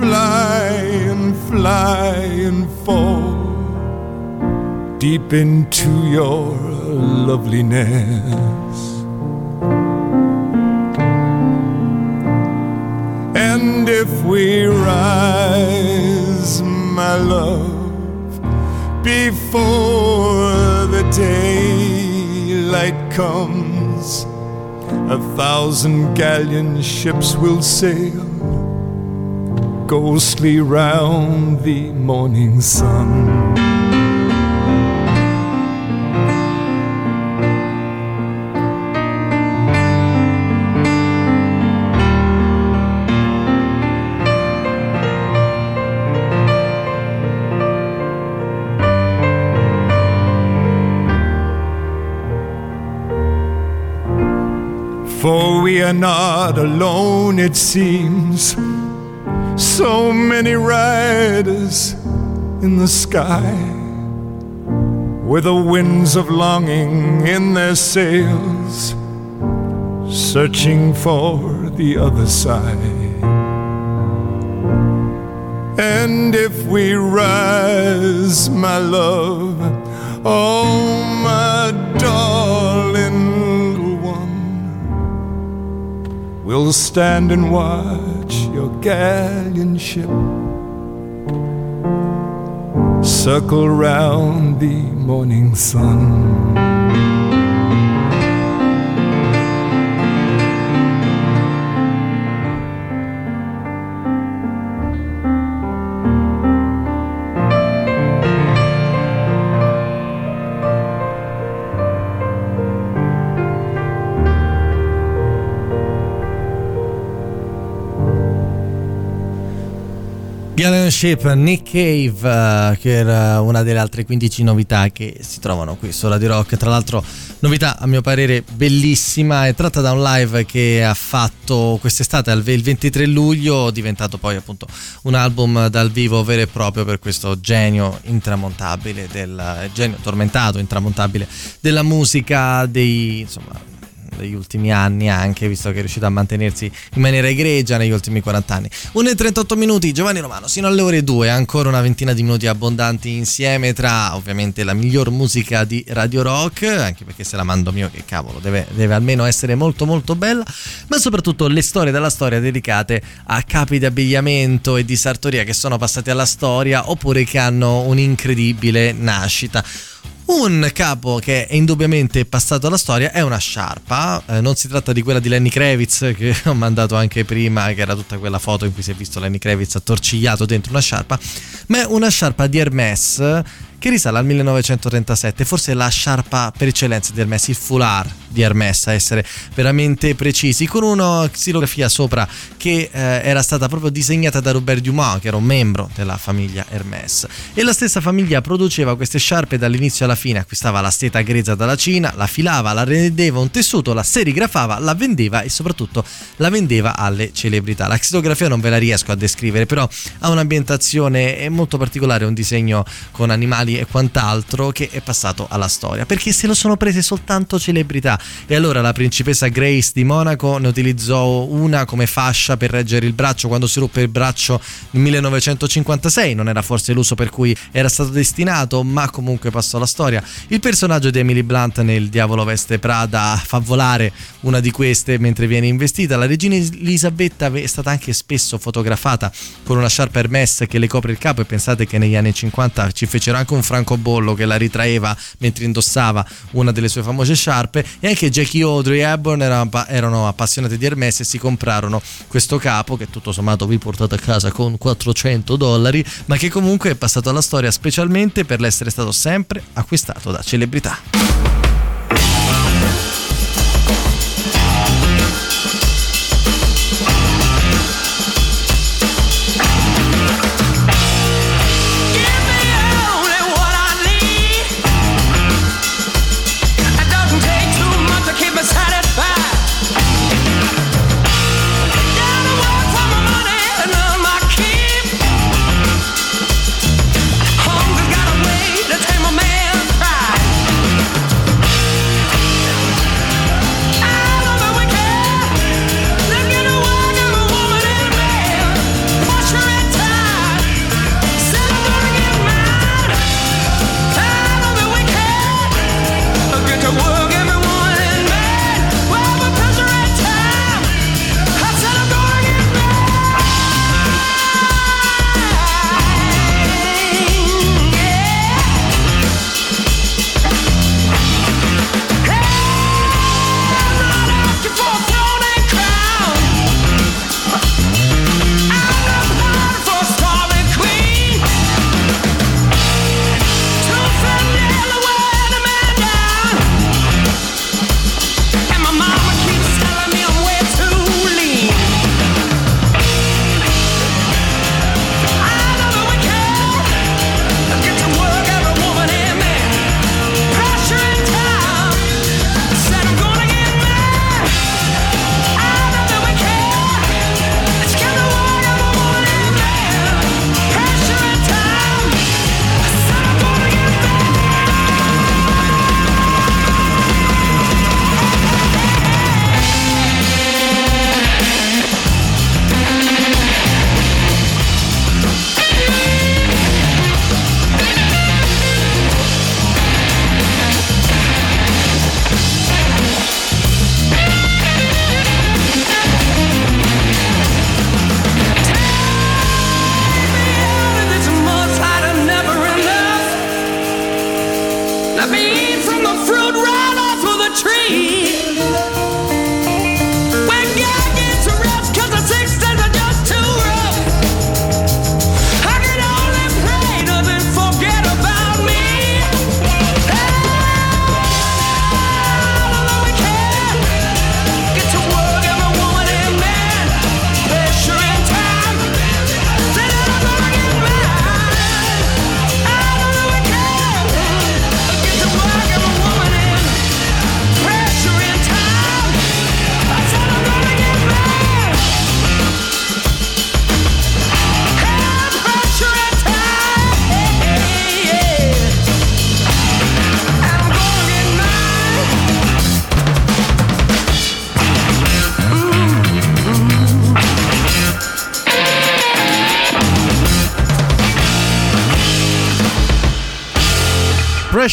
fly and fly and fall deep into your loveliness. And if we rise, my love, before the daylight comes, a thousand galleon ships will sail ghostly round the morning sun. For we are not alone, it seems. So many riders in the sky, with the winds of longing in their sails, searching for the other side. And if we rise, my love, oh, my darling little one, we'll stand and watch your galleon ship circle round the morning sun. Ship, Nick Cave, eh, che era una delle altre 15 novità che si trovano qui su Radio Rock. Tra l'altro, novità a mio parere bellissima, è tratta da un live che ha fatto quest'estate, il 23 luglio, diventato poi appunto un album dal vivo vero e proprio per questo genio intramontabile, del genio tormentato, intramontabile della musica, dei insomma negli ultimi anni anche, visto che è riuscito a mantenersi in maniera egregia negli ultimi 40 anni. 1 e 38 minuti, Giovanni Romano, sino alle ore 2, ancora una ventina di minuti abbondanti insieme tra ovviamente la miglior musica di Radio Rock, anche perché se la mando mio che cavolo, deve, deve almeno essere molto molto bella, ma soprattutto le storie della storia dedicate a capi di abbigliamento e di sartoria che sono passati alla storia oppure che hanno un'incredibile nascita. Un capo che è indubbiamente passato alla storia è una sciarpa, eh, non si tratta di quella di Lenny Kravitz <laughs> che ho mandato anche prima, che era tutta quella foto in cui si è visto Lenny Kravitz attorcigliato dentro una sciarpa, ma è una sciarpa di Hermès che risale al 1937, forse la sciarpa per eccellenza di Hermès, il foulard di Hermès, a essere veramente precisi, con una xilografia sopra che eh, era stata proprio disegnata da Robert Dumas, che era un membro della famiglia Hermès. E la stessa famiglia produceva queste sciarpe dall'inizio alla fine, acquistava la seta grezza dalla Cina, la filava, la rendeva un tessuto, la serigrafava, la vendeva e soprattutto la vendeva alle celebrità. La xilografia non ve la riesco a descrivere, però ha un'ambientazione molto particolare, un disegno con animali e quant'altro che è passato alla storia, perché se lo sono prese soltanto celebrità e allora la principessa Grace di Monaco ne utilizzò una come fascia per reggere il braccio quando si ruppe il braccio nel 1956, non era forse l'uso per cui era stato destinato, ma comunque passò alla storia. Il personaggio di Emily Blunt nel Diavolo Veste Prada fa volare una di queste mentre viene investita. La regina Elisabetta è stata anche spesso fotografata con una sciarpa Hermès che le copre il capo e pensate che negli anni 50 ci fecero anche un francobollo che la ritraeva mentre indossava una delle sue famose sciarpe e anche Jackie Audrey e Hepburn erano, appassionate di Hermès e si comprarono questo capo che tutto sommato vi portate a casa con 400 dollari ma che comunque è passato alla storia specialmente per l'essere stato sempre acquistato da celebrità.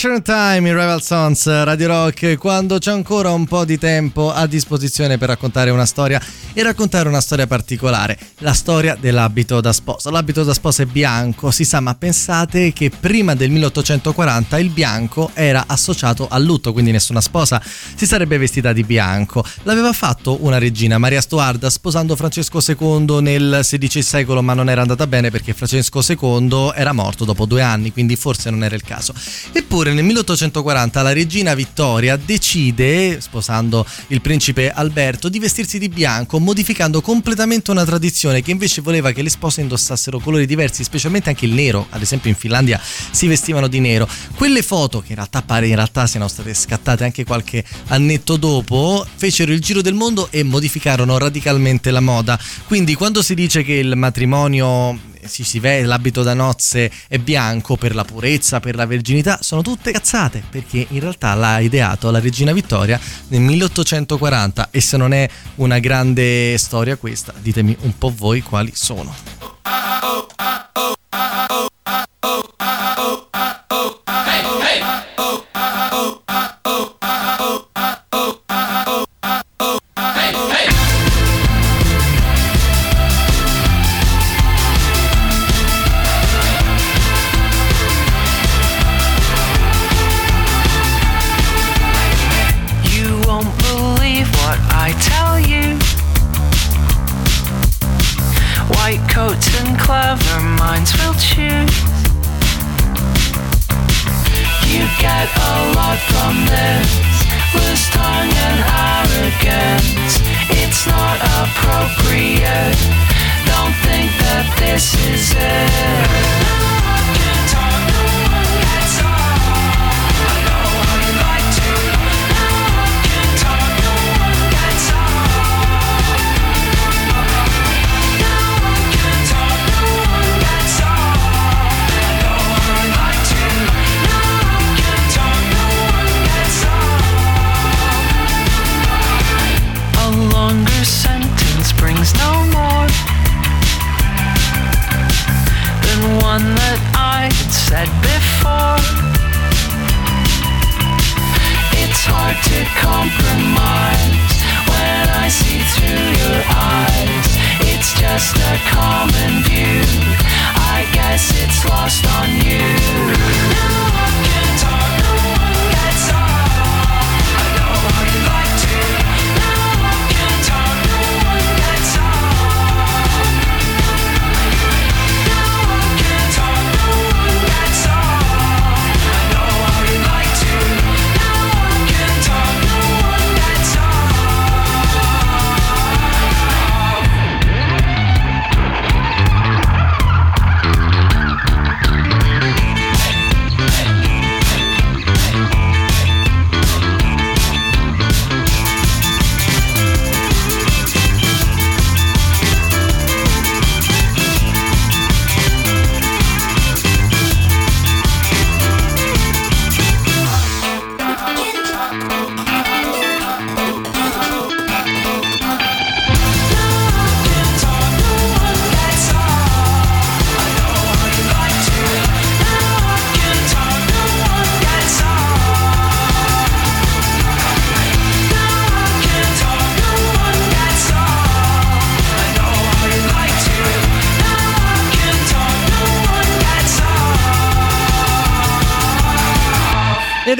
And Time, in Rival Sons, Radio Rock, quando c'è ancora un po' di tempo a disposizione per raccontare una storia e raccontare una storia particolare, la storia dell'abito da sposa. L'abito da sposa è bianco, si sa, ma pensate che prima del 1840 il bianco era associato al lutto, quindi nessuna sposa si sarebbe vestita di bianco. L'aveva fatto una regina, Maria Stuarda, sposando Francesco II nel XVI secolo, ma non era andata bene perché Francesco II era morto dopo due anni, quindi forse non era il caso. Eppure nel 1840 la regina Vittoria decide, sposando il principe Alberto, di vestirsi di bianco, modificando completamente una tradizione che invece voleva che le spose indossassero colori diversi, specialmente anche il nero. Ad esempio in Finlandia si vestivano di nero. Quelle foto, che in realtà pare in realtà siano state scattate anche qualche annetto dopo, fecero il giro del mondo e modificarono radicalmente la moda. Quindi quando si dice che il matrimonio si, si vede l'abito da nozze è bianco per la purezza, per la verginità, sono tutte cazzate perché in realtà l'ha ideato la regina Vittoria nel 1840 e se non è una grande storia questa, ditemi un po' voi quali sono. This. Loose tongue and arrogance. It's not appropriate. Don't think that this is it. Said before. It's hard to compromise when I see through your eyes. It's just a common view. I guess it's lost on you. No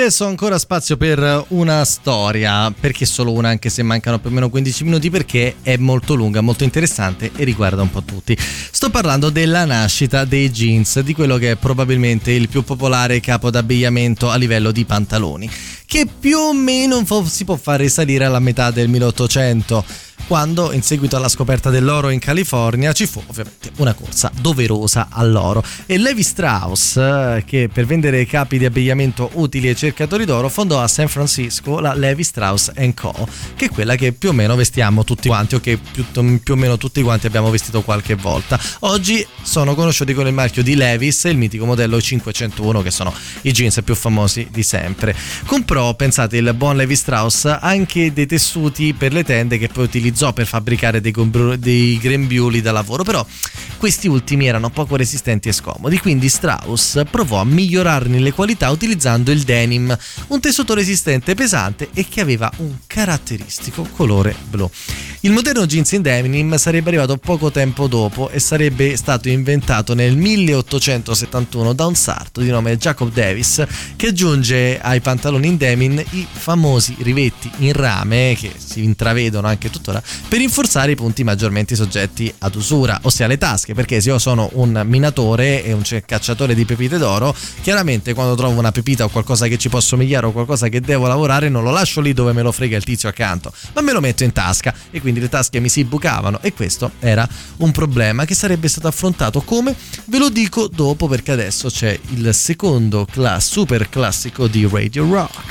Adesso ancora spazio per una storia, perché solo una anche se mancano più o meno 15 minuti perché è molto lunga, molto interessante e riguarda un po' tutti. Sto parlando della nascita dei jeans, di quello che è probabilmente il più popolare capo d'abbigliamento a livello di pantaloni, che più o meno si può far risalire alla metà del 1800 quando in seguito alla scoperta dell'oro in California ci fu ovviamente una corsa doverosa all'oro. E Levi Strauss eh, che per vendere capi di abbigliamento utili ai cercatori d'oro fondò a San Francisco la Levi Strauss Co. che è quella che più o meno vestiamo tutti quanti o che più, più o meno tutti quanti abbiamo vestito qualche volta. Oggi sono conosciuti con il marchio di Levis il mitico modello 501 che sono i jeans più famosi di sempre. Comprò pensate il buon Levi Strauss anche dei tessuti per le tende che poi utilizzò per fabbricare dei, gombro- dei grembiuli da lavoro, però questi ultimi erano poco resistenti e scomodi, quindi Strauss provò a migliorarne le qualità utilizzando il denim, un tessuto resistente pesante e che aveva un caratteristico colore blu. Il moderno jeans in denim sarebbe arrivato poco tempo dopo e sarebbe stato inventato nel 1871 da un sarto di nome Jacob Davis che aggiunge ai pantaloni in denim i famosi rivetti in rame che si intravedono anche tuttora per rinforzare i punti maggiormente soggetti ad usura, ossia le tasche, perché se io sono un minatore e un cacciatore di pepite d'oro, chiaramente quando trovo una pepita o qualcosa che ci può somigliare o qualcosa che devo lavorare non lo lascio lì dove me lo frega il tizio accanto, ma me lo metto in tasca e quindi le tasche mi si bucavano e questo era un problema che sarebbe stato affrontato come ve lo dico dopo perché adesso c'è il secondo class super classico di Radio Rock.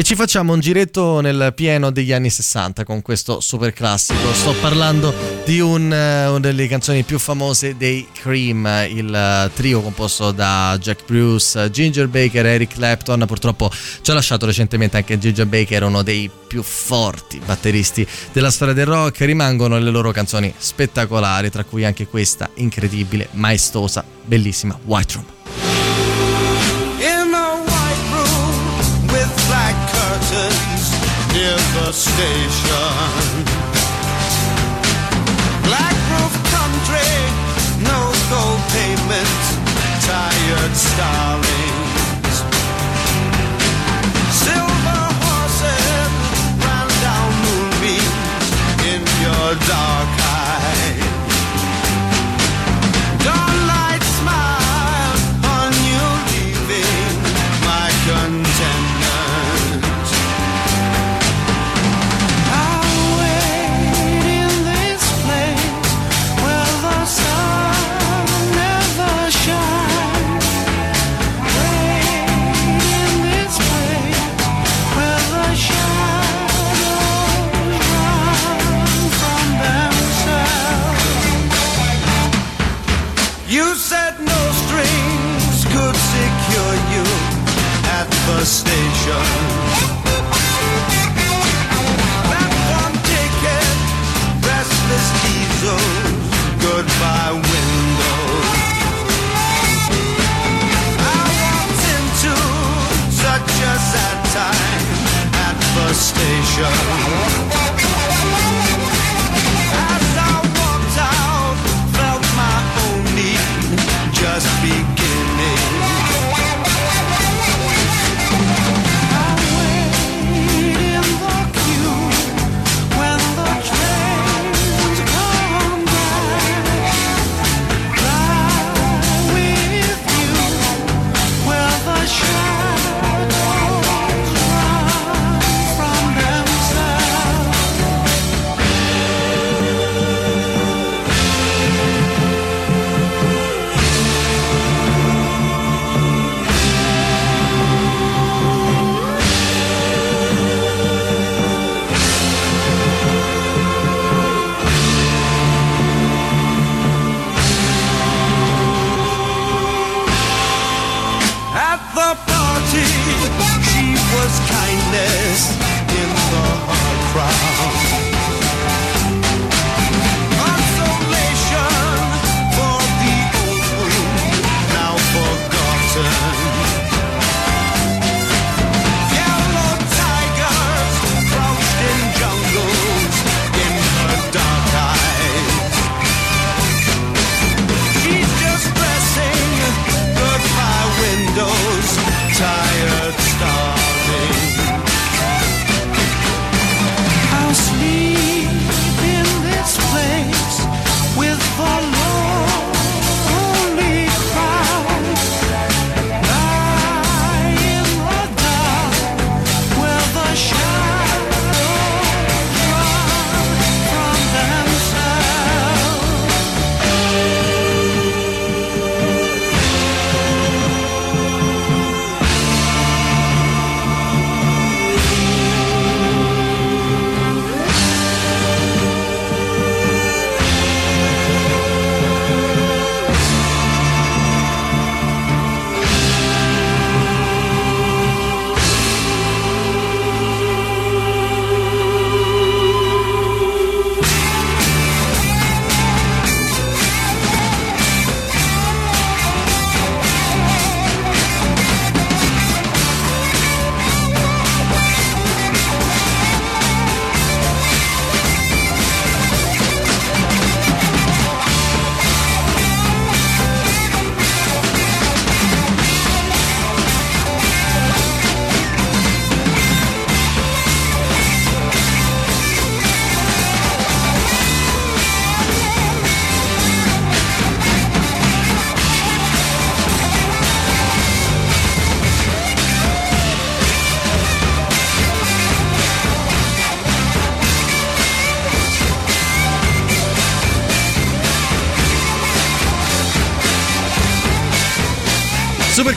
E ci facciamo un giretto nel pieno degli anni 60 con questo super classico. Sto parlando di un, eh, una delle canzoni più famose dei Cream, il eh, trio composto da Jack Bruce, Ginger Baker, Eric Clapton. Purtroppo ci ha lasciato recentemente anche Ginger Baker, uno dei più forti batteristi della storia del rock. Rimangono le loro canzoni spettacolari, tra cui anche questa incredibile, maestosa, bellissima White Room. Curtains near the station. Black roof country, no gold pavement, tired starlings. Silver horses ran down moonbeams in your dark eyes. The station. Platform ticket, restless diesels, goodbye windows. I walked into such a sad time at the station.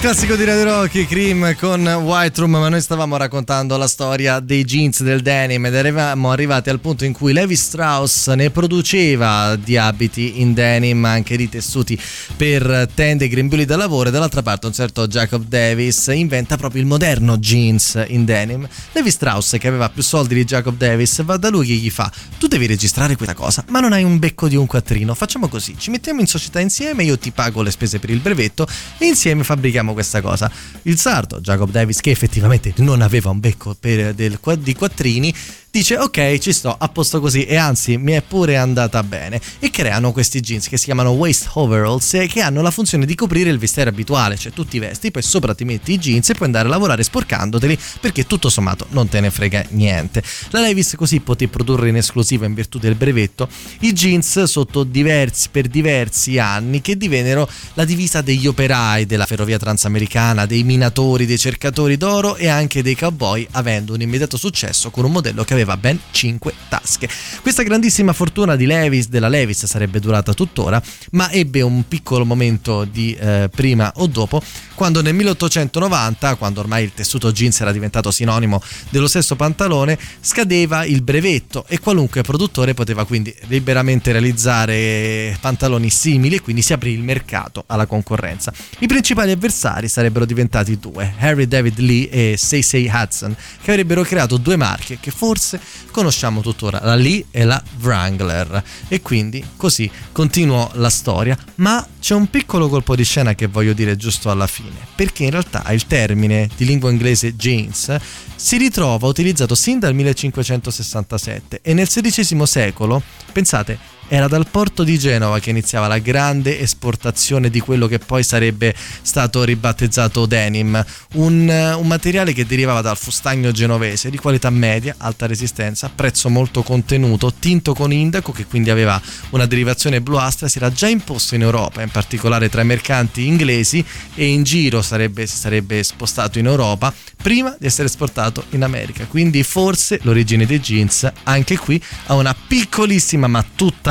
Classico di Radio Rocky, Cream con White Room, ma noi stavamo raccontando la storia dei jeans del denim ed eravamo arrivati al punto in cui Levi Strauss ne produceva di abiti in denim, anche di tessuti per tende e grembiuli da lavoro e dall'altra parte un certo Jacob Davis inventa proprio il moderno jeans in denim. Levi Strauss, che aveva più soldi di Jacob Davis, va da lui che gli fa tu devi registrare questa cosa, ma non hai un becco di un quattrino, facciamo così, ci mettiamo in società insieme, io ti pago le spese per il brevetto e insieme fabbrichiamo questa cosa. Il sardo, Jacob Davis, che effettivamente non aveva un becco per del, di quattrini, dice ok ci sto a posto così. E anzi mi è pure andata bene. E creano questi jeans che si chiamano waist overalls che hanno la funzione di coprire il vestiere abituale. Cioè tu ti vesti poi sopra ti metti i jeans e puoi andare a lavorare sporcandoteli perché tutto sommato non te ne frega niente. La Levis così poté produrre in esclusiva in virtù del brevetto i jeans sotto diversi per diversi anni che divennero la divisa degli operai della ferrovia transamericana dei minatori dei cercatori d'oro e anche dei cowboy avendo un immediato successo con un modello che aveva aveva ben 5 tasche. Questa grandissima fortuna di Levis, della Levis, sarebbe durata tuttora, ma ebbe un piccolo momento di eh, prima o dopo, quando nel 1890, quando ormai il tessuto jeans era diventato sinonimo dello stesso pantalone, scadeva il brevetto e qualunque produttore poteva quindi liberamente realizzare pantaloni simili e quindi si aprì il mercato alla concorrenza. I principali avversari sarebbero diventati due, Harry David Lee e Say Hudson, che avrebbero creato due marche che forse conosciamo tuttora, la Lee e la Wrangler. E quindi così continuò la storia, ma c'è un piccolo colpo di scena che voglio dire giusto alla fine, perché in realtà il termine di lingua inglese jeans si ritrova utilizzato sin dal 1567 e nel XVI secolo, pensate, era dal porto di Genova che iniziava la grande esportazione di quello che poi sarebbe stato ribattezzato denim, un, un, materiale che derivava dal fustagno genovese di qualità media, alta resistenza, prezzo molto contenuto, tinto con indaco che quindi aveva una derivazione bluastra, si era già imposto in Europa, in particolare tra i mercanti inglesi e in giro sarebbe, si sarebbe spostato in Europa prima di essere esportato in America. Quindi forse l'origine dei jeans anche qui ha una piccolissima ma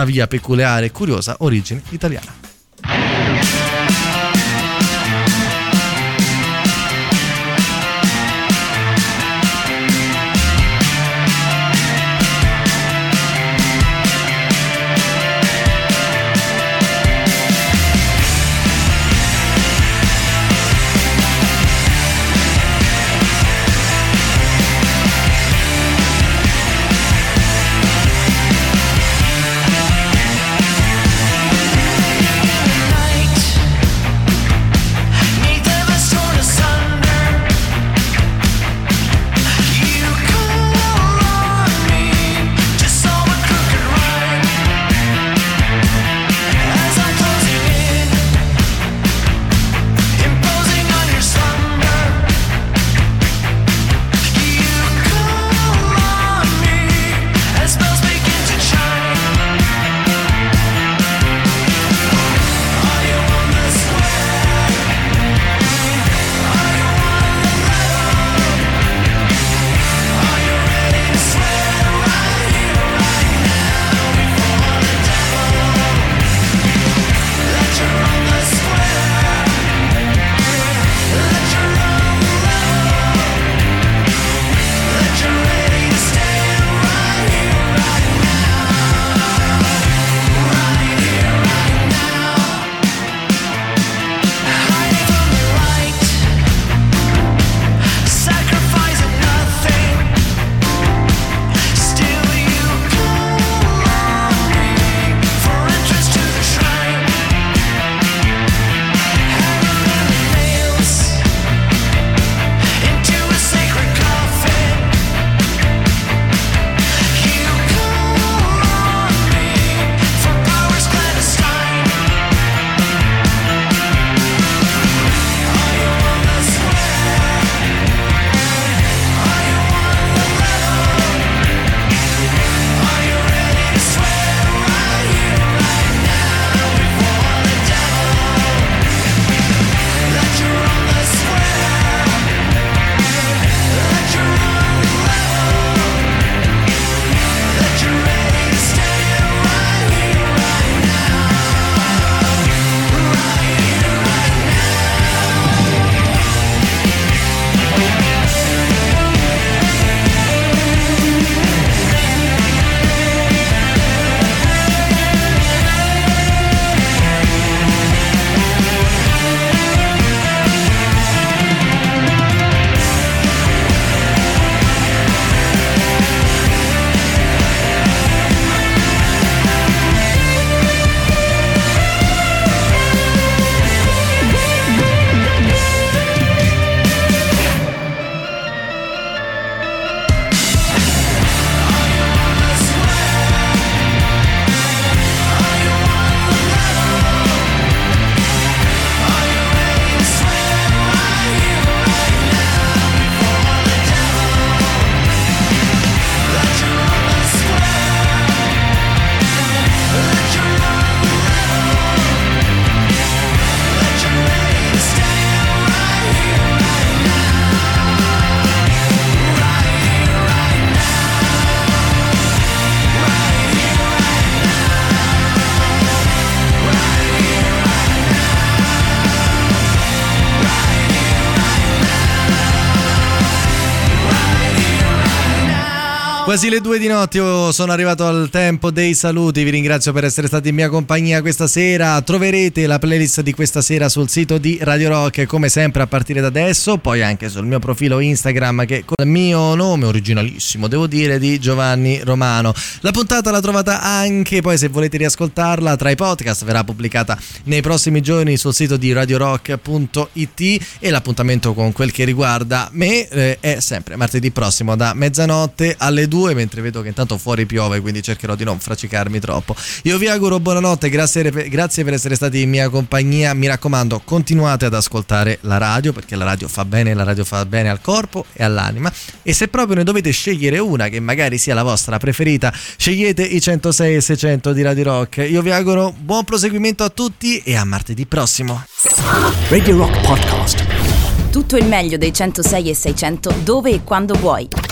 tuttavia peculiare e curiosa origine italiana. Quasi le due di notte, io sono arrivato al tempo dei saluti, vi ringrazio per essere stati in mia compagnia questa sera, troverete la playlist di questa sera sul sito di Radio Rock come sempre a partire da adesso, poi anche sul mio profilo Instagram che con il mio nome originalissimo, devo dire, di Giovanni Romano. La puntata la trovate anche poi se volete riascoltarla tra i podcast, verrà pubblicata nei prossimi giorni sul sito di radiorock.it e l'appuntamento con quel che riguarda me eh, è sempre martedì prossimo da mezzanotte alle 2 mentre vedo che intanto fuori piove quindi cercherò di non fracicarmi troppo. Io vi auguro buonanotte grazie, grazie per essere stati in mia compagnia. Mi raccomando continuate ad ascoltare la radio perché la radio fa bene la radio fa bene al corpo e all'anima. E se proprio ne dovete scegliere una che magari sia la vostra preferita scegliete i 106 e 600 di Radio Rock. Io vi auguro buon proseguimento a tutti e a martedì prossimo. Radio Rock Podcast. Tutto il meglio dei 106 e 600 dove e quando vuoi.